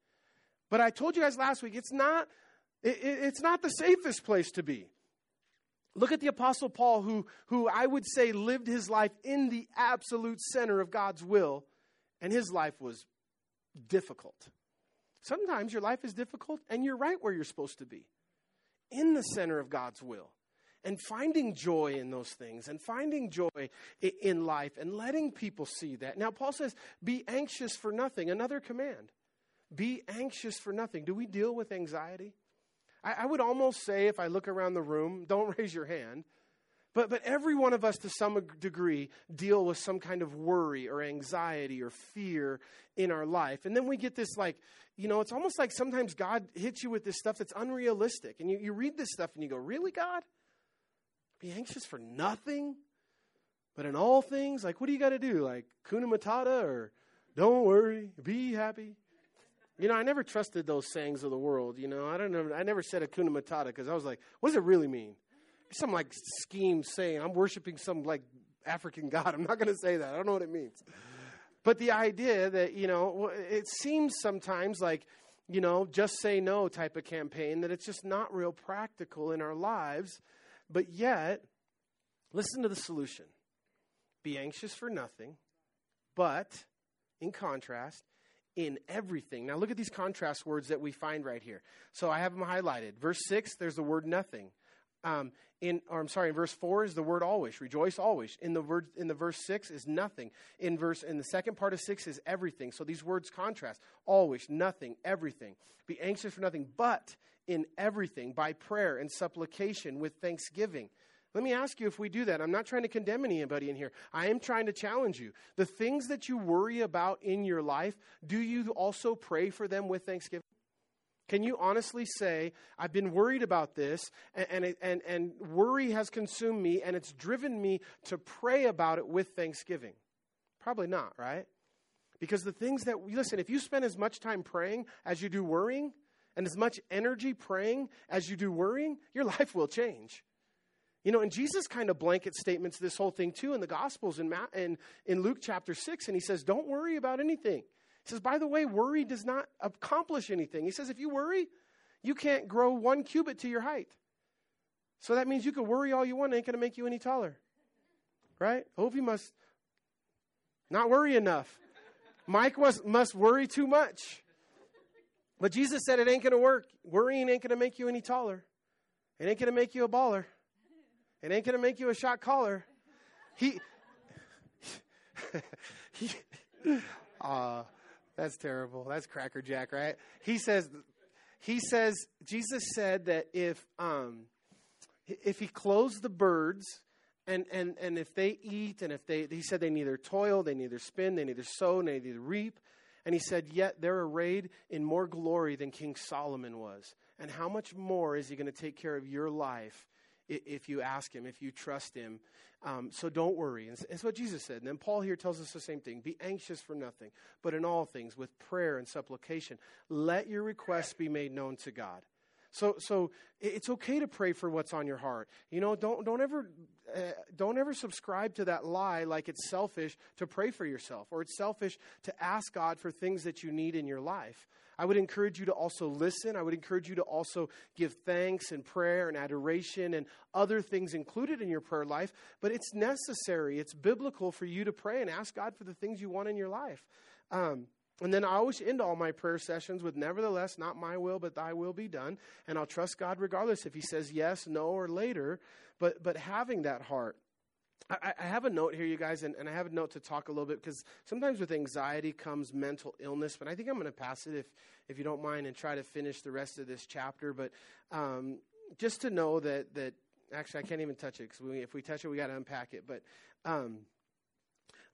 But I told you guys last week, it's not, it, it's not the safest place to be. Look at the Apostle Paul, who, who I would say lived his life in the absolute center of God's will, and his life was difficult. Sometimes your life is difficult, and you're right where you're supposed to be in the center of God's will and finding joy in those things and finding joy in life and letting people see that. Now, Paul says, be anxious for nothing. Another command be anxious for nothing. Do we deal with anxiety? I, I would almost say, if I look around the room, don't raise your hand. But, but every one of us, to some degree, deal with some kind of worry or anxiety or fear in our life. And then we get this, like, you know, it's almost like sometimes God hits you with this stuff that's unrealistic. And you, you read this stuff and you go, Really, God? Be anxious for nothing, but in all things, like, what do you got to do? Like, kuna matata or don't worry, be happy? You know, I never trusted those sayings of the world. You know, I don't know. I never said hakuna matata because I was like, what does it really mean? Some like scheme saying I'm worshiping some like African god. I'm not going to say that. I don't know what it means. But the idea that, you know, it seems sometimes like, you know, just say no type of campaign that it's just not real practical in our lives but yet, listen to the solution be anxious for nothing, but in contrast, in everything. Now, look at these contrast words that we find right here. So I have them highlighted. Verse 6, there's the word nothing. Um, in, or I'm sorry, in verse four is the word always. Rejoice always. In the word in the verse six is nothing. In verse in the second part of six is everything. So these words contrast. Always, nothing, everything. Be anxious for nothing, but in everything by prayer and supplication with thanksgiving. Let me ask you if we do that. I'm not trying to condemn anybody in here. I am trying to challenge you. The things that you worry about in your life, do you also pray for them with thanksgiving? Can you honestly say, I've been worried about this, and, and, and, and worry has consumed me, and it's driven me to pray about it with thanksgiving? Probably not, right? Because the things that, listen, if you spend as much time praying as you do worrying, and as much energy praying as you do worrying, your life will change. You know, and Jesus kind of blanket statements this whole thing too in the Gospels in, Ma- in, in Luke chapter 6, and he says, Don't worry about anything. Says, By the way, worry does not accomplish anything. He says, If you worry, you can't grow one cubit to your height. So that means you can worry all you want, it ain't going to make you any taller. Right? Ovi must not worry enough. Mike must, must worry too much. But Jesus said it ain't going to work. Worrying ain't going to make you any taller. It ain't going to make you a baller. It ain't going to make you a shot caller. He, he uh, that's terrible. That's Cracker Jack, right? He says, he says, Jesus said that if, um, if he clothes the birds and, and, and if they eat and if they, he said they neither toil, they neither spin, they neither sow, they neither reap, and he said, Yet they're arrayed in more glory than King Solomon was. And how much more is he going to take care of your life if you ask him, if you trust him? Um, so don't worry. And it's what Jesus said. And then Paul here tells us the same thing Be anxious for nothing, but in all things, with prayer and supplication, let your requests be made known to God. So, so it's okay to pray for what's on your heart. You know, don't don't ever uh, don't ever subscribe to that lie like it's selfish to pray for yourself or it's selfish to ask God for things that you need in your life. I would encourage you to also listen. I would encourage you to also give thanks and prayer and adoration and other things included in your prayer life. But it's necessary, it's biblical for you to pray and ask God for the things you want in your life. Um, And then I always end all my prayer sessions with, Nevertheless, not my will, but thy will be done. And I'll trust God regardless if he says yes, no, or later. But, but having that heart. I, I have a note here, you guys, and, and I have a note to talk a little bit because sometimes with anxiety comes mental illness. But I think I'm going to pass it if, if you don't mind and try to finish the rest of this chapter. But um, just to know that, that actually, I can't even touch it because if we touch it, we got to unpack it. But um,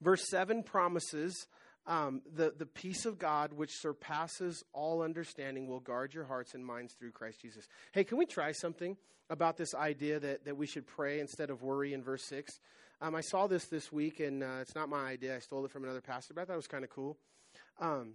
verse 7 promises um, the, the peace of God, which surpasses all understanding, will guard your hearts and minds through Christ Jesus. Hey, can we try something about this idea that, that we should pray instead of worry in verse 6? Um, I saw this this week, and uh, it's not my idea. I stole it from another pastor, but I thought it was kind of cool. Um,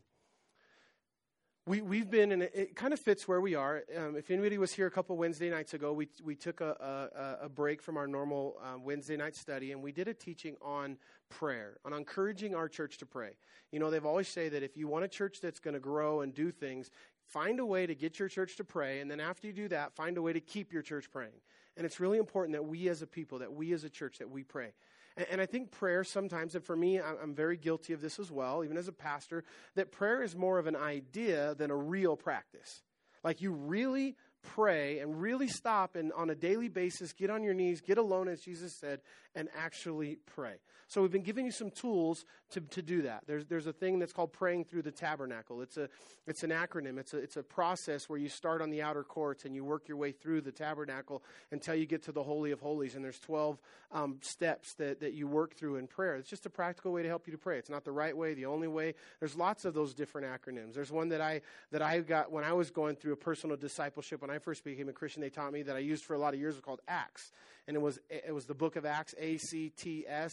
we, we've been, and it kind of fits where we are. Um, if anybody was here a couple Wednesday nights ago, we, we took a, a, a break from our normal um, Wednesday night study and we did a teaching on prayer, on encouraging our church to pray. You know, they've always say that if you want a church that's going to grow and do things, find a way to get your church to pray. And then after you do that, find a way to keep your church praying. And it's really important that we as a people, that we as a church, that we pray. And, and I think prayer sometimes, and for me, I'm, I'm very guilty of this as well, even as a pastor, that prayer is more of an idea than a real practice. Like you really pray and really stop and on a daily basis get on your knees, get alone, as Jesus said, and actually pray. So we've been giving you some tools to, to do that. There's, there's a thing that's called praying through the tabernacle. It's, a, it's an acronym. It's a, it's a process where you start on the outer courts and you work your way through the tabernacle until you get to the Holy of Holies. And there's 12 um, steps that, that you work through in prayer. It's just a practical way to help you to pray. It's not the right way, the only way. There's lots of those different acronyms. There's one that I, that I got when I was going through a personal discipleship. When I first became a Christian, they taught me that I used for a lot of years was called Acts. And it was, it was the book of Acts, A C T S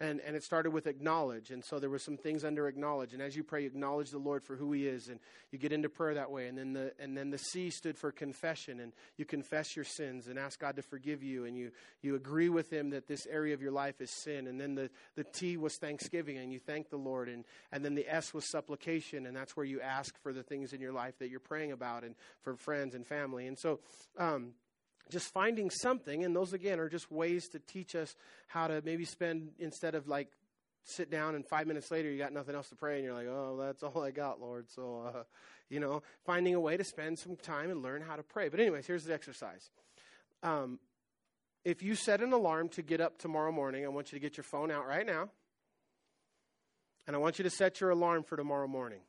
and, and it started with acknowledge. And so there were some things under acknowledge. And as you pray, you acknowledge the Lord for who He is, and you get into prayer that way. And then the and then the C stood for confession, and you confess your sins and ask God to forgive you, and you you agree with Him that this area of your life is sin. And then the the T was thanksgiving, and you thank the Lord. And and then the S was supplication, and that's where you ask for the things in your life that you're praying about, and for friends and family. And so. Um, just finding something, and those again are just ways to teach us how to maybe spend instead of like sit down and five minutes later you got nothing else to pray and you're like, oh, that's all I got, Lord. So, uh, you know, finding a way to spend some time and learn how to pray. But, anyways, here's the exercise. Um, if you set an alarm to get up tomorrow morning, I want you to get your phone out right now. And I want you to set your alarm for tomorrow morning.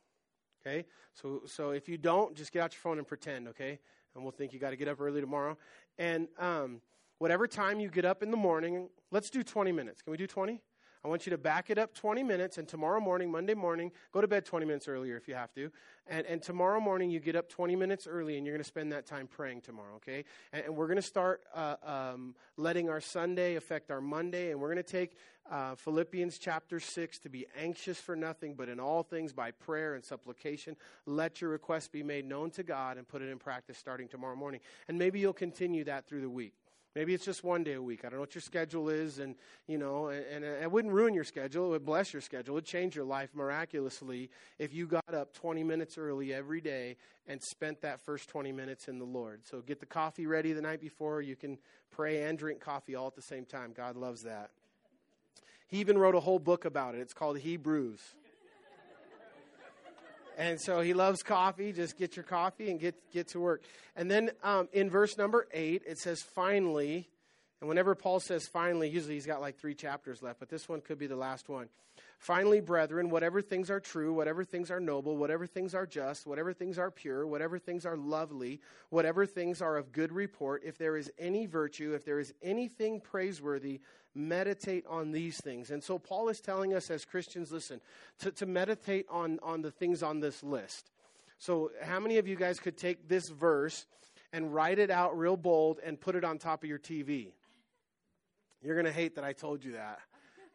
Okay? So, so if you don't, just get out your phone and pretend, okay? and we'll think you got to get up early tomorrow. And um, whatever time you get up in the morning, let's do 20 minutes. Can we do 20? I want you to back it up 20 minutes, and tomorrow morning, Monday morning, go to bed 20 minutes earlier if you have to. And, and tomorrow morning, you get up 20 minutes early, and you're going to spend that time praying tomorrow, okay? And, and we're going to start uh, um, letting our Sunday affect our Monday, and we're going to take uh, Philippians chapter 6 to be anxious for nothing, but in all things by prayer and supplication, let your requests be made known to God and put it in practice starting tomorrow morning. And maybe you'll continue that through the week. Maybe it's just one day a week. I don't know what your schedule is, and you know, and, and it wouldn't ruin your schedule. It would bless your schedule. It would change your life miraculously if you got up 20 minutes early every day and spent that first 20 minutes in the Lord. So get the coffee ready the night before. You can pray and drink coffee all at the same time. God loves that. He even wrote a whole book about it. It's called Hebrews. And so he loves coffee. Just get your coffee and get, get to work. And then um, in verse number eight, it says, finally. And whenever Paul says finally, usually he's got like three chapters left, but this one could be the last one. Finally, brethren, whatever things are true, whatever things are noble, whatever things are just, whatever things are pure, whatever things are lovely, whatever things are of good report, if there is any virtue, if there is anything praiseworthy, meditate on these things. And so Paul is telling us as Christians, listen, to, to meditate on, on the things on this list. So, how many of you guys could take this verse and write it out real bold and put it on top of your TV? You're going to hate that I told you that.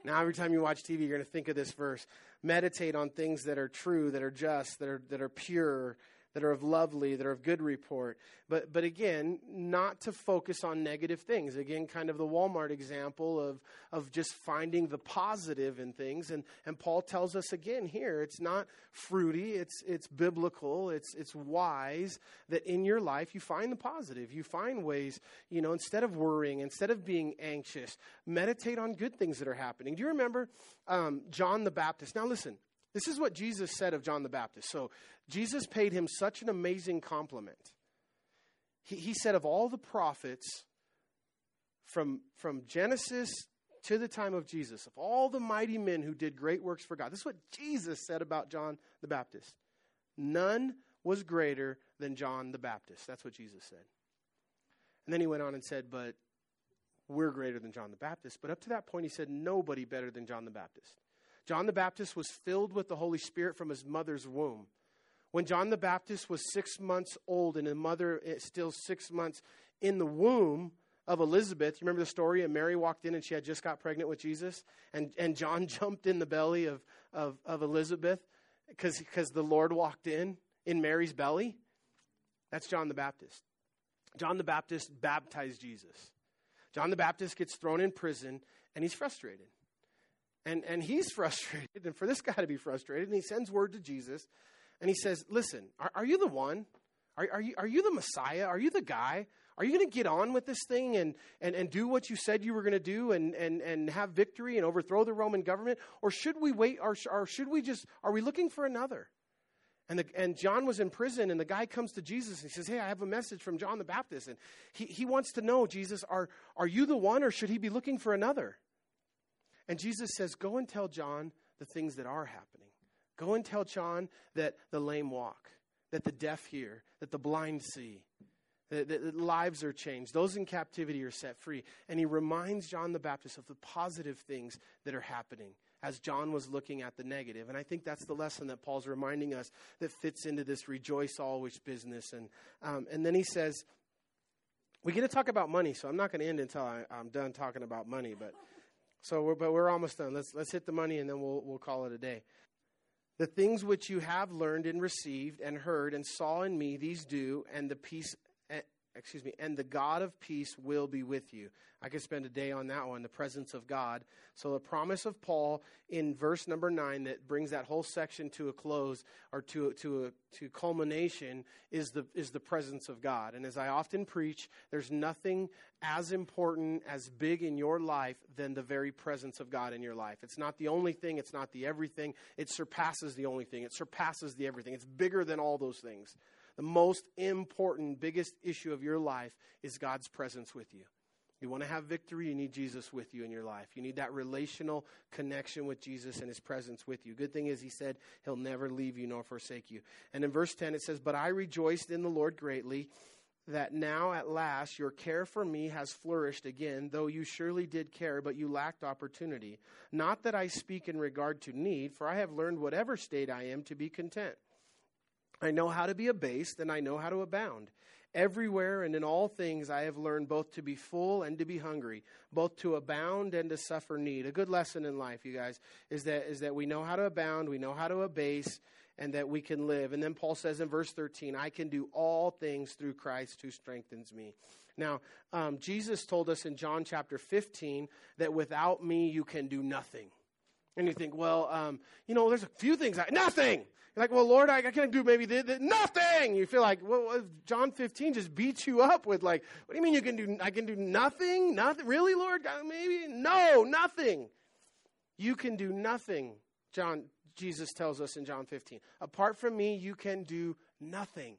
Now, every time you watch TV, you're going to think of this verse. Meditate on things that are true, that are just, that are, that are pure, that are of lovely, that are of good report. But, but again, not to focus on negative things. Again, kind of the Walmart example of, of just finding the positive in things. And, and Paul tells us again here it's not fruity, it's, it's biblical, it's, it's wise that in your life you find the positive. You find ways, you know, instead of worrying, instead of being anxious, meditate on good things that are happening. Do you remember um, John the Baptist? Now, listen This is what Jesus said of John the Baptist. So Jesus paid him such an amazing compliment. He, he said, of all the prophets from, from Genesis to the time of Jesus, of all the mighty men who did great works for God, this is what Jesus said about John the Baptist. None was greater than John the Baptist. That's what Jesus said. And then he went on and said, But we're greater than John the Baptist. But up to that point, he said, Nobody better than John the Baptist. John the Baptist was filled with the Holy Spirit from his mother's womb. When John the Baptist was six months old and his mother still six months in the womb of Elizabeth, you remember the story? And Mary walked in and she had just got pregnant with Jesus. And, and John jumped in the belly of, of, of Elizabeth because the Lord walked in in Mary's belly. That's John the Baptist. John the Baptist baptized Jesus. John the Baptist gets thrown in prison and he's frustrated. And, and he's frustrated, and for this guy to be frustrated, and he sends word to Jesus and he says, Listen, are, are you the one? Are, are, you, are you the Messiah? Are you the guy? Are you going to get on with this thing and, and, and do what you said you were going to do and, and, and have victory and overthrow the Roman government? Or should we wait? Or, or should we just, are we looking for another? And, the, and John was in prison, and the guy comes to Jesus and he says, Hey, I have a message from John the Baptist. And he, he wants to know, Jesus, are, are you the one, or should he be looking for another? And Jesus says, Go and tell John the things that are happening. Go and tell John that the lame walk, that the deaf hear, that the blind see, that, that, that lives are changed, those in captivity are set free. And he reminds John the Baptist of the positive things that are happening as John was looking at the negative. And I think that's the lesson that Paul's reminding us that fits into this rejoice always business. And, um, and then he says, we get to talk about money, so I'm not going to end until I, am done talking about money. But so, we're, but we're almost done. Let's let's hit the money, and then we'll we'll call it a day. The things which you have learned and received and heard and saw in me, these do, and the peace excuse me, and the God of peace will be with you. I could spend a day on that one, the presence of God. So the promise of Paul in verse number nine that brings that whole section to a close or to to a to culmination is the is the presence of God. And as I often preach, there's nothing as important as big in your life than the very presence of God in your life. It's not the only thing, it's not the everything. It surpasses the only thing. It surpasses the everything. It's bigger than all those things the most important, biggest issue of your life is God's presence with you. You want to have victory, you need Jesus with you in your life. You need that relational connection with Jesus and his presence with you. Good thing is, he said, he'll never leave you nor forsake you. And in verse 10, it says, But I rejoiced in the Lord greatly that now at last your care for me has flourished again, though you surely did care, but you lacked opportunity. Not that I speak in regard to need, for I have learned whatever state I am to be content. I know how to be abased, and I know how to abound. Everywhere and in all things I have learned both to be full and to be hungry, both to abound and to suffer need. A good lesson in life, you guys, is that is that we know how to abound, we know how to abase, and that we can live. And then Paul says in verse 13, I can do all things through Christ who strengthens me. Now, um, Jesus told us in John chapter 15 that without me you can do nothing. And you think, well, um, you know, there's a few things I, nothing. Like, well, Lord, I, I can't do maybe nothing. You feel like, well, John 15 just beats you up with like, what do you mean you can do, I can do nothing? Nothing? Really, Lord? Maybe? No, nothing. You can do nothing. John, Jesus tells us in John 15. Apart from me, you can do nothing.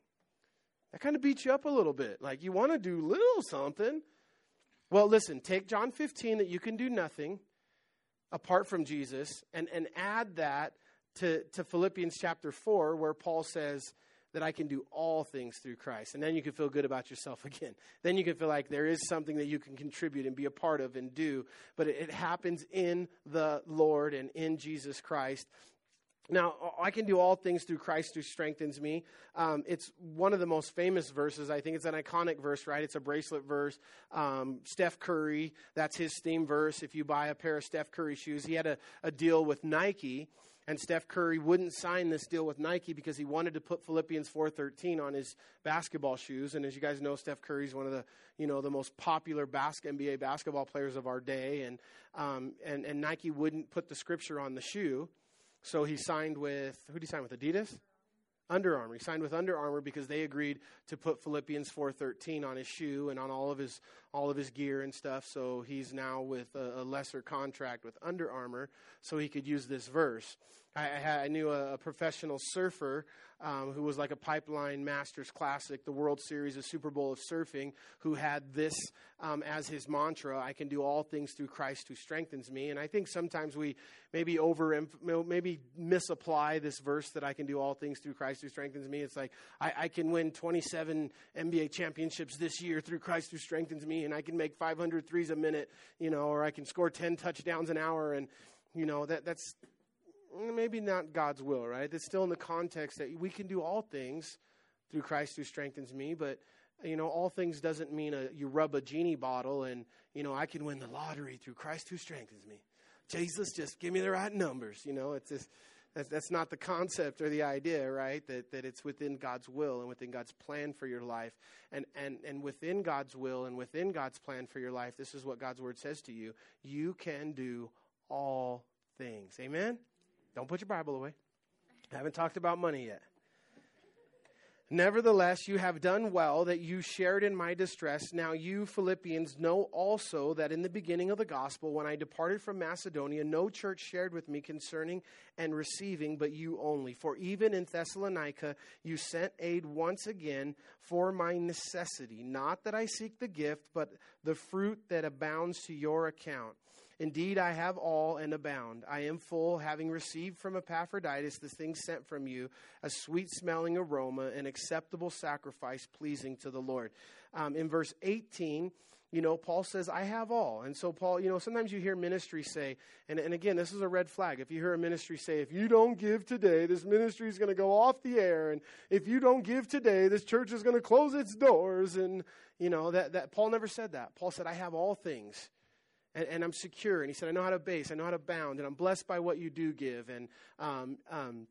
That kind of beats you up a little bit. Like you want to do little something. Well, listen, take John 15 that you can do nothing apart from Jesus and, and add that to, to Philippians chapter 4, where Paul says that I can do all things through Christ. And then you can feel good about yourself again. Then you can feel like there is something that you can contribute and be a part of and do. But it, it happens in the Lord and in Jesus Christ. Now, I can do all things through Christ who strengthens me. Um, it's one of the most famous verses. I think it's an iconic verse, right? It's a bracelet verse. Um, Steph Curry, that's his theme verse. If you buy a pair of Steph Curry shoes, he had a, a deal with Nike and Steph Curry wouldn't sign this deal with Nike because he wanted to put Philippians 4:13 on his basketball shoes. And as you guys know, Steph Curry is one of the you know the most popular NBA basketball players of our day, and um, and and Nike wouldn't put the scripture on the shoe, so he signed with who did he sign with? Adidas. Under Armour. He signed with Under Armour because they agreed to put Philippians 4:13 on his shoe and on all of his all of his gear and stuff. So he's now with a, a lesser contract with Under Armour, so he could use this verse. I, I, I knew a, a, professional surfer um, who was like a Pipeline Masters Classic, the World Series, a Super Bowl of surfing, who had this um, as his mantra: "I can do all things through Christ who strengthens me." And I think sometimes we maybe over maybe misapply this verse that I can do all things through Christ who strengthens me. It's like I, I can win 27 NBA championships this year through Christ who strengthens me, and I can make 500 threes a minute, you know, or I can score 10 touchdowns an hour, and you know that that's mm, maybe not God's will, right? It's still in the context that we can do all things through Christ who strengthens me, but you know, all things doesn't mean a, you rub a genie bottle and you know I can win the lottery through Christ who strengthens me. Jesus, just give me the right numbers. You know, it's just that's, that's not the concept or the idea, right? That that it's within God's will and within God's plan for your life, and and and within God's will and within God's plan for your life. This is what God's word says to you: you can do all things. Amen. Don't put your Bible away. I haven't talked about money yet. Nevertheless, you have done well that you shared in my distress. Now, you Philippians know also that in the beginning of the gospel, when I departed from Macedonia, no church shared with me concerning and receiving, but you only. For even in Thessalonica, you sent aid once again for my necessity. Not that I seek the gift, but the fruit that abounds to your account. Indeed, I have all and abound. I am full, having received from Epaphroditus the things sent from you, a sweet smelling aroma, an acceptable sacrifice pleasing to the Lord. Um, in verse 18, you know, Paul says, I have all. And so, Paul, you know, sometimes you hear ministry say, and, and again, this is a red flag. If you hear a ministry say, if you don't give today, this ministry is going to go off the air. And if you don't give today, this church is going to close its doors. And, you know, that, that Paul never said that. Paul said, I have all things and, and, I'm secure. And he said, I know how to base, I know how to bound, and I'm blessed by what you do give. And um, um,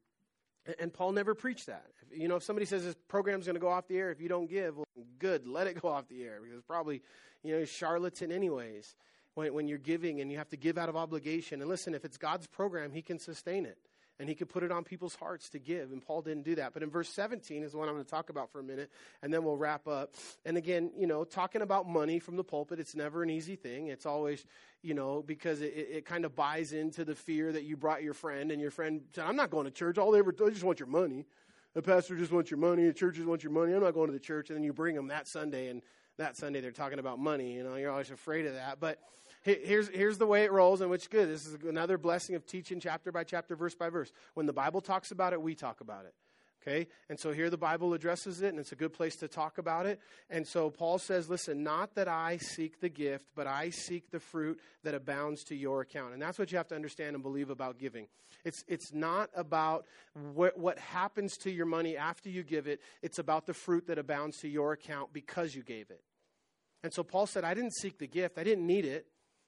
and Paul never preached that. You know, if somebody says this program's going to go off the air if you don't give, well, good, let it go off the air because probably, you know, charlatan anyways. When, when you're giving and you have to give out of obligation. And listen, if it's God's program, He can sustain it and he could put it on people's hearts to give. And Paul didn't do that. But in verse 17 is the one I'm going to talk about for a minute, and then we'll wrap up. And again, you know, talking about money from the pulpit, it's never an easy thing. It's always, you know, because it, it kind of buys into the fear that you brought your friend, and your friend said, I'm not going to church. All they ever do, I just want your money. The pastor just wants your money. The church just wants your money. I'm not going to the church. And then you bring them that Sunday, and that Sunday they're talking about money. You know, you're always afraid of that. But here's, here's the way it rolls, and which good. This is another blessing of teaching chapter by chapter, verse by verse. When the Bible talks about it, we talk about it. Okay? And so here the Bible addresses it, and it's a good place to talk about it. And so Paul says, Listen, not that I seek the gift, but I seek the fruit that abounds to your account. And that's what you have to understand and believe about giving. It's, it's not about what, what happens to your money after you give it, it's about the fruit that abounds to your account because you gave it. And so Paul said, I didn't seek the gift, I didn't need it.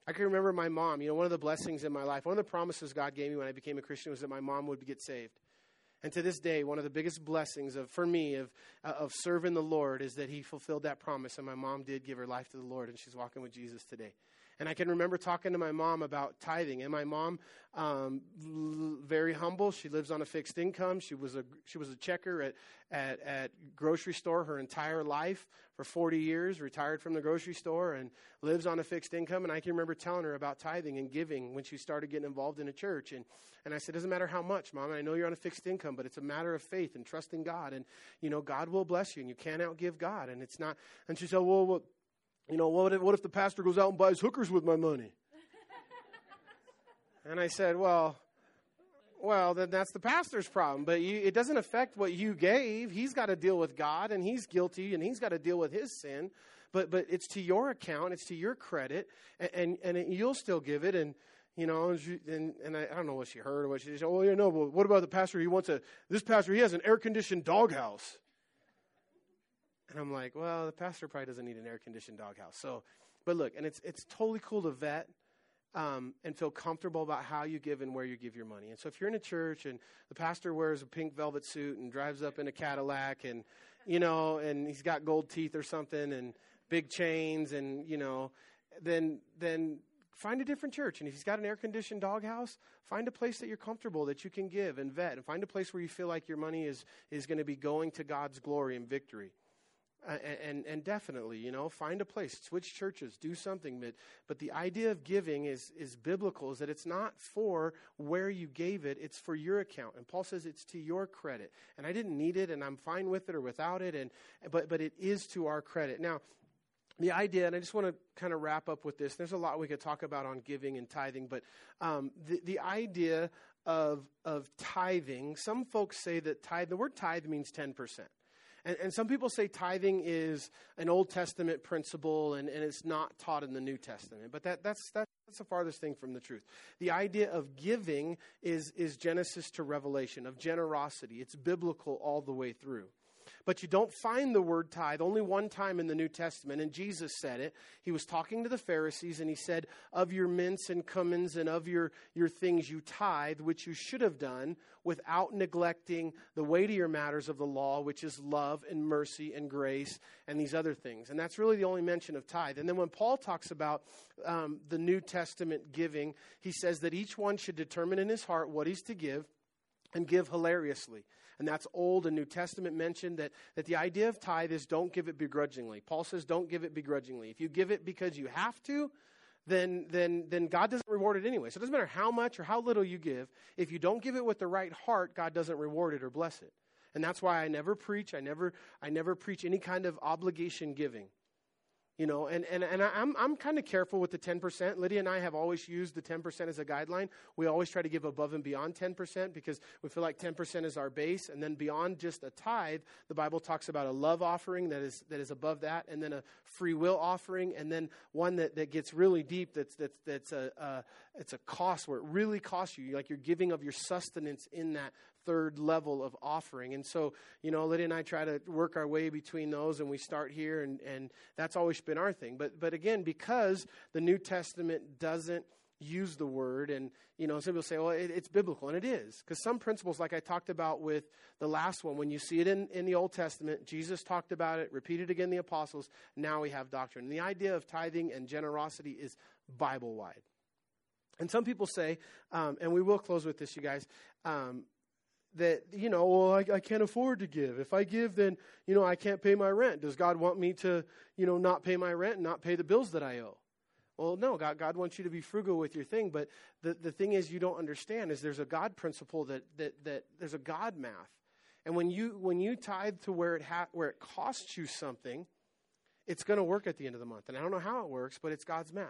I can remember my mom. You know, one of the blessings in my life, one of the promises God gave me when I became a Christian was that my mom would get saved. And to this day, one of the biggest blessings of, for me of, uh, of serving the Lord is that He fulfilled that promise. And my mom did give her life to the Lord, and she's walking with Jesus today. And I can remember talking to my mom about tithing. And my mom, um, l- very humble. She lives on a fixed income. She was a she was a checker at, at at grocery store her entire life for 40 years. Retired from the grocery store and lives on a fixed income. And I can remember telling her about tithing and giving when she started getting involved in a church. And and I said, it doesn't matter how much, mom. I know you're on a fixed income, but it's a matter of faith and trusting God. And you know God will bless you, and you can't outgive God. And it's not. And she said, well, well you know, what if, what if the pastor goes out and buys hookers with my money? and I said, well, well, then that's the pastor's problem. But you, it doesn't affect what you gave. He's got to deal with God, and he's guilty, and he's got to deal with his sin. But but it's to your account, it's to your credit, and and, and it, you'll still give it. And you know, and, she, and, and I, I, don't know what she heard or what she said. Oh, yeah, no. But what about the pastor? He wants a this pastor. He has an air conditioned doghouse. And I'm like, well, the pastor probably doesn't need an air conditioned doghouse. So, but look, and it's it's totally cool to vet um, and feel comfortable about how you give and where you give your money. And so, if you're in a church and the pastor wears a pink velvet suit and drives up in a Cadillac and you know, and he's got gold teeth or something and big chains and you know, then then find a different church. And if he's got an air conditioned doghouse, find a place that you're comfortable that you can give and vet, and find a place where you feel like your money is, is going to be going to God's glory and victory. And, and definitely, you know, find a place, switch churches, do something. But, but the idea of giving is, is biblical, is that it's not for where you gave it, it's for your account. And Paul says it's to your credit. And I didn't need it, and I'm fine with it or without it, and, but, but it is to our credit. Now, the idea, and I just want to kind of wrap up with this. There's a lot we could talk about on giving and tithing, but um, the, the idea of, of tithing, some folks say that tithe, the word tithe means 10%. And, and some people say tithing is an Old Testament principle and, and it's not taught in the New Testament. But that, that's, that's the farthest thing from the truth. The idea of giving is, is Genesis to Revelation, of generosity. It's biblical all the way through. But you don't find the word tithe only one time in the New Testament, and Jesus said it. He was talking to the Pharisees, and he said, Of your mints and cummins and of your, your things you tithe, which you should have done, without neglecting the weightier matters of the law, which is love and mercy and grace and these other things. And that's really the only mention of tithe. And then when Paul talks about um, the New Testament giving, he says that each one should determine in his heart what he's to give and give hilariously. And that's Old and New Testament mentioned that, that the idea of tithe is don't give it begrudgingly. Paul says don't give it begrudgingly. If you give it because you have to, then, then, then God doesn't reward it anyway. So it doesn't matter how much or how little you give. If you don't give it with the right heart, God doesn't reward it or bless it. And that's why I never preach. I never, I never preach any kind of obligation giving. You know, and, and, and I'm, I'm kind of careful with the 10%. Lydia and I have always used the 10% as a guideline. We always try to give above and beyond 10% because we feel like 10% is our base. And then beyond just a tithe, the Bible talks about a love offering that is, that is above that, and then a free will offering, and then one that, that gets really deep that's, that's, that's a, a, it's a cost where it really costs you. Like you're giving of your sustenance in that third level of offering. And so, you know, Lydia and I try to work our way between those, and we start here, and, and that's always been our thing. But, but again, because the New Testament doesn't use the word, and, you know, some people say, well, it, it's biblical, and it is. Because some principles, like I talked about with the last one, when you see it in, in the Old Testament, Jesus talked about it, repeated again the apostles, now we have doctrine. And the idea of tithing and generosity is Bible wide. And some people say, um, and we will close with this, you guys. Um, that, you know, well, I, I, can't afford to give. If I give, then, you know, I can't pay my rent. Does God want me to, you know, not pay my rent and not pay the bills that I owe? Well, no, God, God wants you to be frugal with your thing, but the, the thing is you don't understand is there's a God principle that, that, that there's a God math. And when you, when you tithe to where it, ha- where it costs you something, it's going to work at the end of the month. And I don't know how it works, but it's God's math.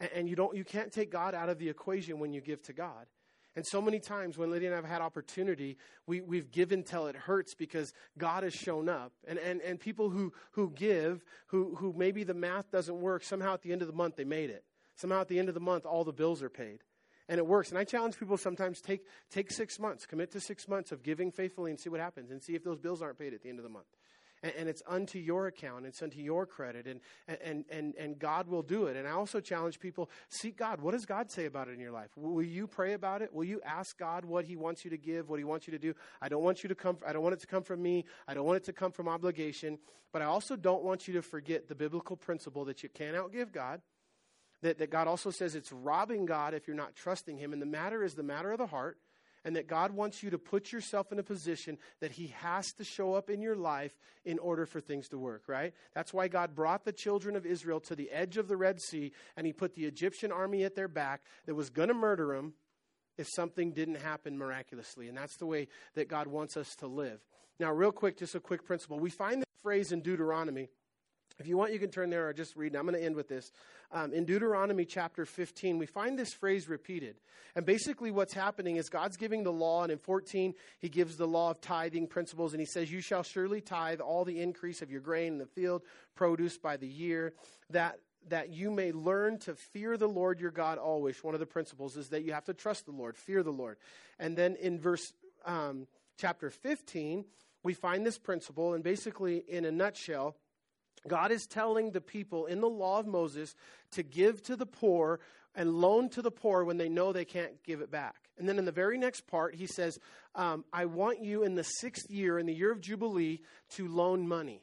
And, and you, don't, you can't take God out of the equation when you give to God. And so many times when Lydia and I have had opportunity, we, we've given till it hurts because God has shown up. And, and, and people who, who give, who, who maybe the math doesn't work, somehow at the end of the month they made it. Somehow at the end of the month, all the bills are paid. And it works. And I challenge people sometimes take, take six months, commit to six months of giving faithfully and see what happens and see if those bills aren't paid at the end of the month and, and it's unto your account, it's unto your credit, and, and, and, and God will do it. And I also challenge people seek God. What does God say about it in your life? Will you pray about it? Will you ask God what He wants you to give, what He wants you to do? I don't want you to come, I don't want it to come from me, I don't want it to come from obligation, but I also don't want you to forget the biblical principle that you can't outgive God. That, that God also says it's robbing God if you're not trusting Him. And the matter is the matter of the heart and that God wants you to put yourself in a position that He has to show up in your life in order for things to work, right? That's why God brought the children of Israel to the edge of the Red Sea and He put the Egyptian army at their back that was going to murder them if something didn't happen miraculously. And that's the way that God wants us to live. Now, real quick, just a quick principle. We find this phrase in Deuteronomy. If you want, you can turn there or just read. I'm going to end with this. Um, in Deuteronomy chapter 15, we find this phrase repeated. And basically, what's happening is God's giving the law, and in 14, he gives the law of tithing principles, and he says, You shall surely tithe all the increase of your grain in the field, produce by the year, that that you may learn to fear the Lord your God always. One of the principles is that you have to trust the Lord, fear the Lord. And then in verse um, chapter 15, we find this principle, and basically, in a nutshell, God is telling the people in the law of Moses to give to the poor and loan to the poor when they know they can't give it back. And then in the very next part, he says, um, I want you in the sixth year, in the year of Jubilee, to loan money.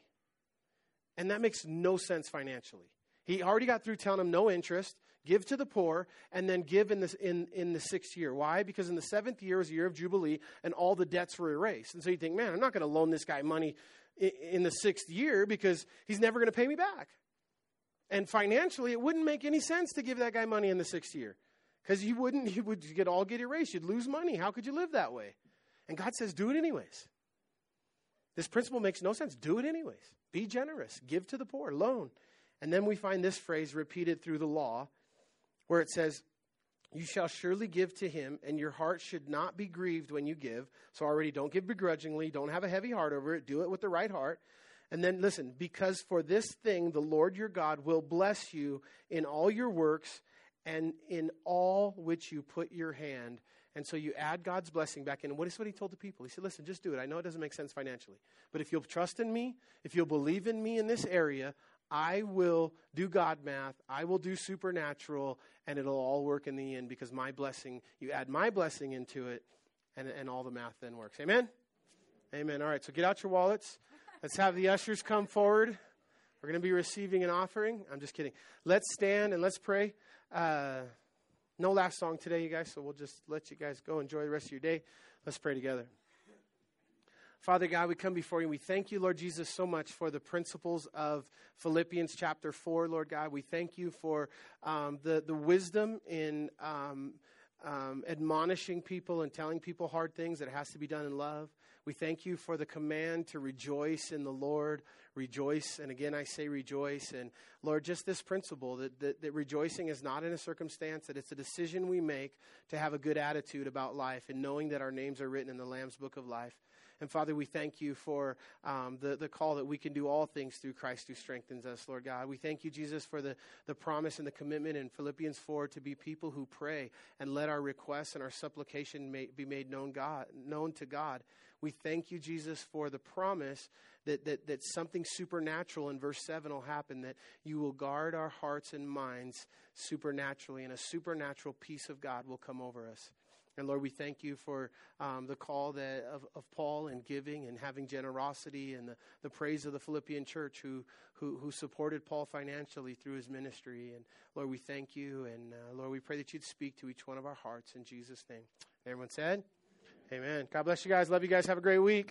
And that makes no sense financially. He already got through telling them no interest, give to the poor, and then give in, this, in, in the sixth year. Why? Because in the seventh year was a year of Jubilee, and all the debts were erased. And so you think, man, I'm not going to loan this guy money in, the sixth year because he's never going to pay me back. And financially, it wouldn't make any sense to give that guy money in the sixth year because you wouldn't, you would get all get erased. You'd lose money. How could you live that way? And God says, do it anyways. This principle makes no sense. Do it anyways. Be generous. Give to the poor. Loan. And then we find this phrase repeated through the law where it says, You shall surely give to him, and your heart should not be grieved when you give. So already don't give begrudgingly. Don't have a heavy heart over it. Do it with the right heart. And then listen, because for this thing the Lord your God will bless you in all your works and in all which you put your hand. And so you add God's blessing back in. And what is what he told the people? He said, listen, just do it. I know it doesn't make sense financially. But if you'll trust in me, if you'll believe in me in this area, I will do God math, I will do supernatural, and it'll all work in the end because my blessing, you add my blessing into it, and, and all the math then works. Amen? Amen. All right, so get out your wallets. Let's have the ushers come forward. We're going to be receiving an offering. I'm just kidding. Let's stand and let's pray. Uh, no last song today, you guys, so we'll just let you guys go. Enjoy the rest of your day. Let's pray together. Father God, we come before you. We thank you, Lord Jesus, so much for the principles of Philippians chapter 4, Lord God. We thank you for um, the, the wisdom in um, um, admonishing people and telling people hard things that it has to be done in love. We thank you for the command to rejoice in the Lord, rejoice. And again, I say rejoice. And Lord, just this principle that, that, that, rejoicing is not in a circumstance, that it's a decision we make to have a good attitude about life and knowing that our names are written in the Lamb's book of life. And Father, we thank you for um, the, the call that we can do all things through Christ who strengthens us, Lord God. We thank you, Jesus, for the, the promise and the commitment in Philippians 4 to be people who pray and let our requests and our supplication may, be made known, God, known to God. We thank you, Jesus, for the promise that, that, that something supernatural in verse 7 will happen, that you will guard our hearts and minds supernaturally, and a supernatural peace of God will come over us. And Lord, we thank you for um, the call that, of, of Paul and giving and having generosity and the, the praise of the Philippian church who, who, who supported Paul financially through his ministry. And Lord, we thank you. And uh, Lord, we pray that you'd speak to each one of our hearts in Jesus' name. Everyone said, Amen. God bless you guys. Love you guys. Have a great week.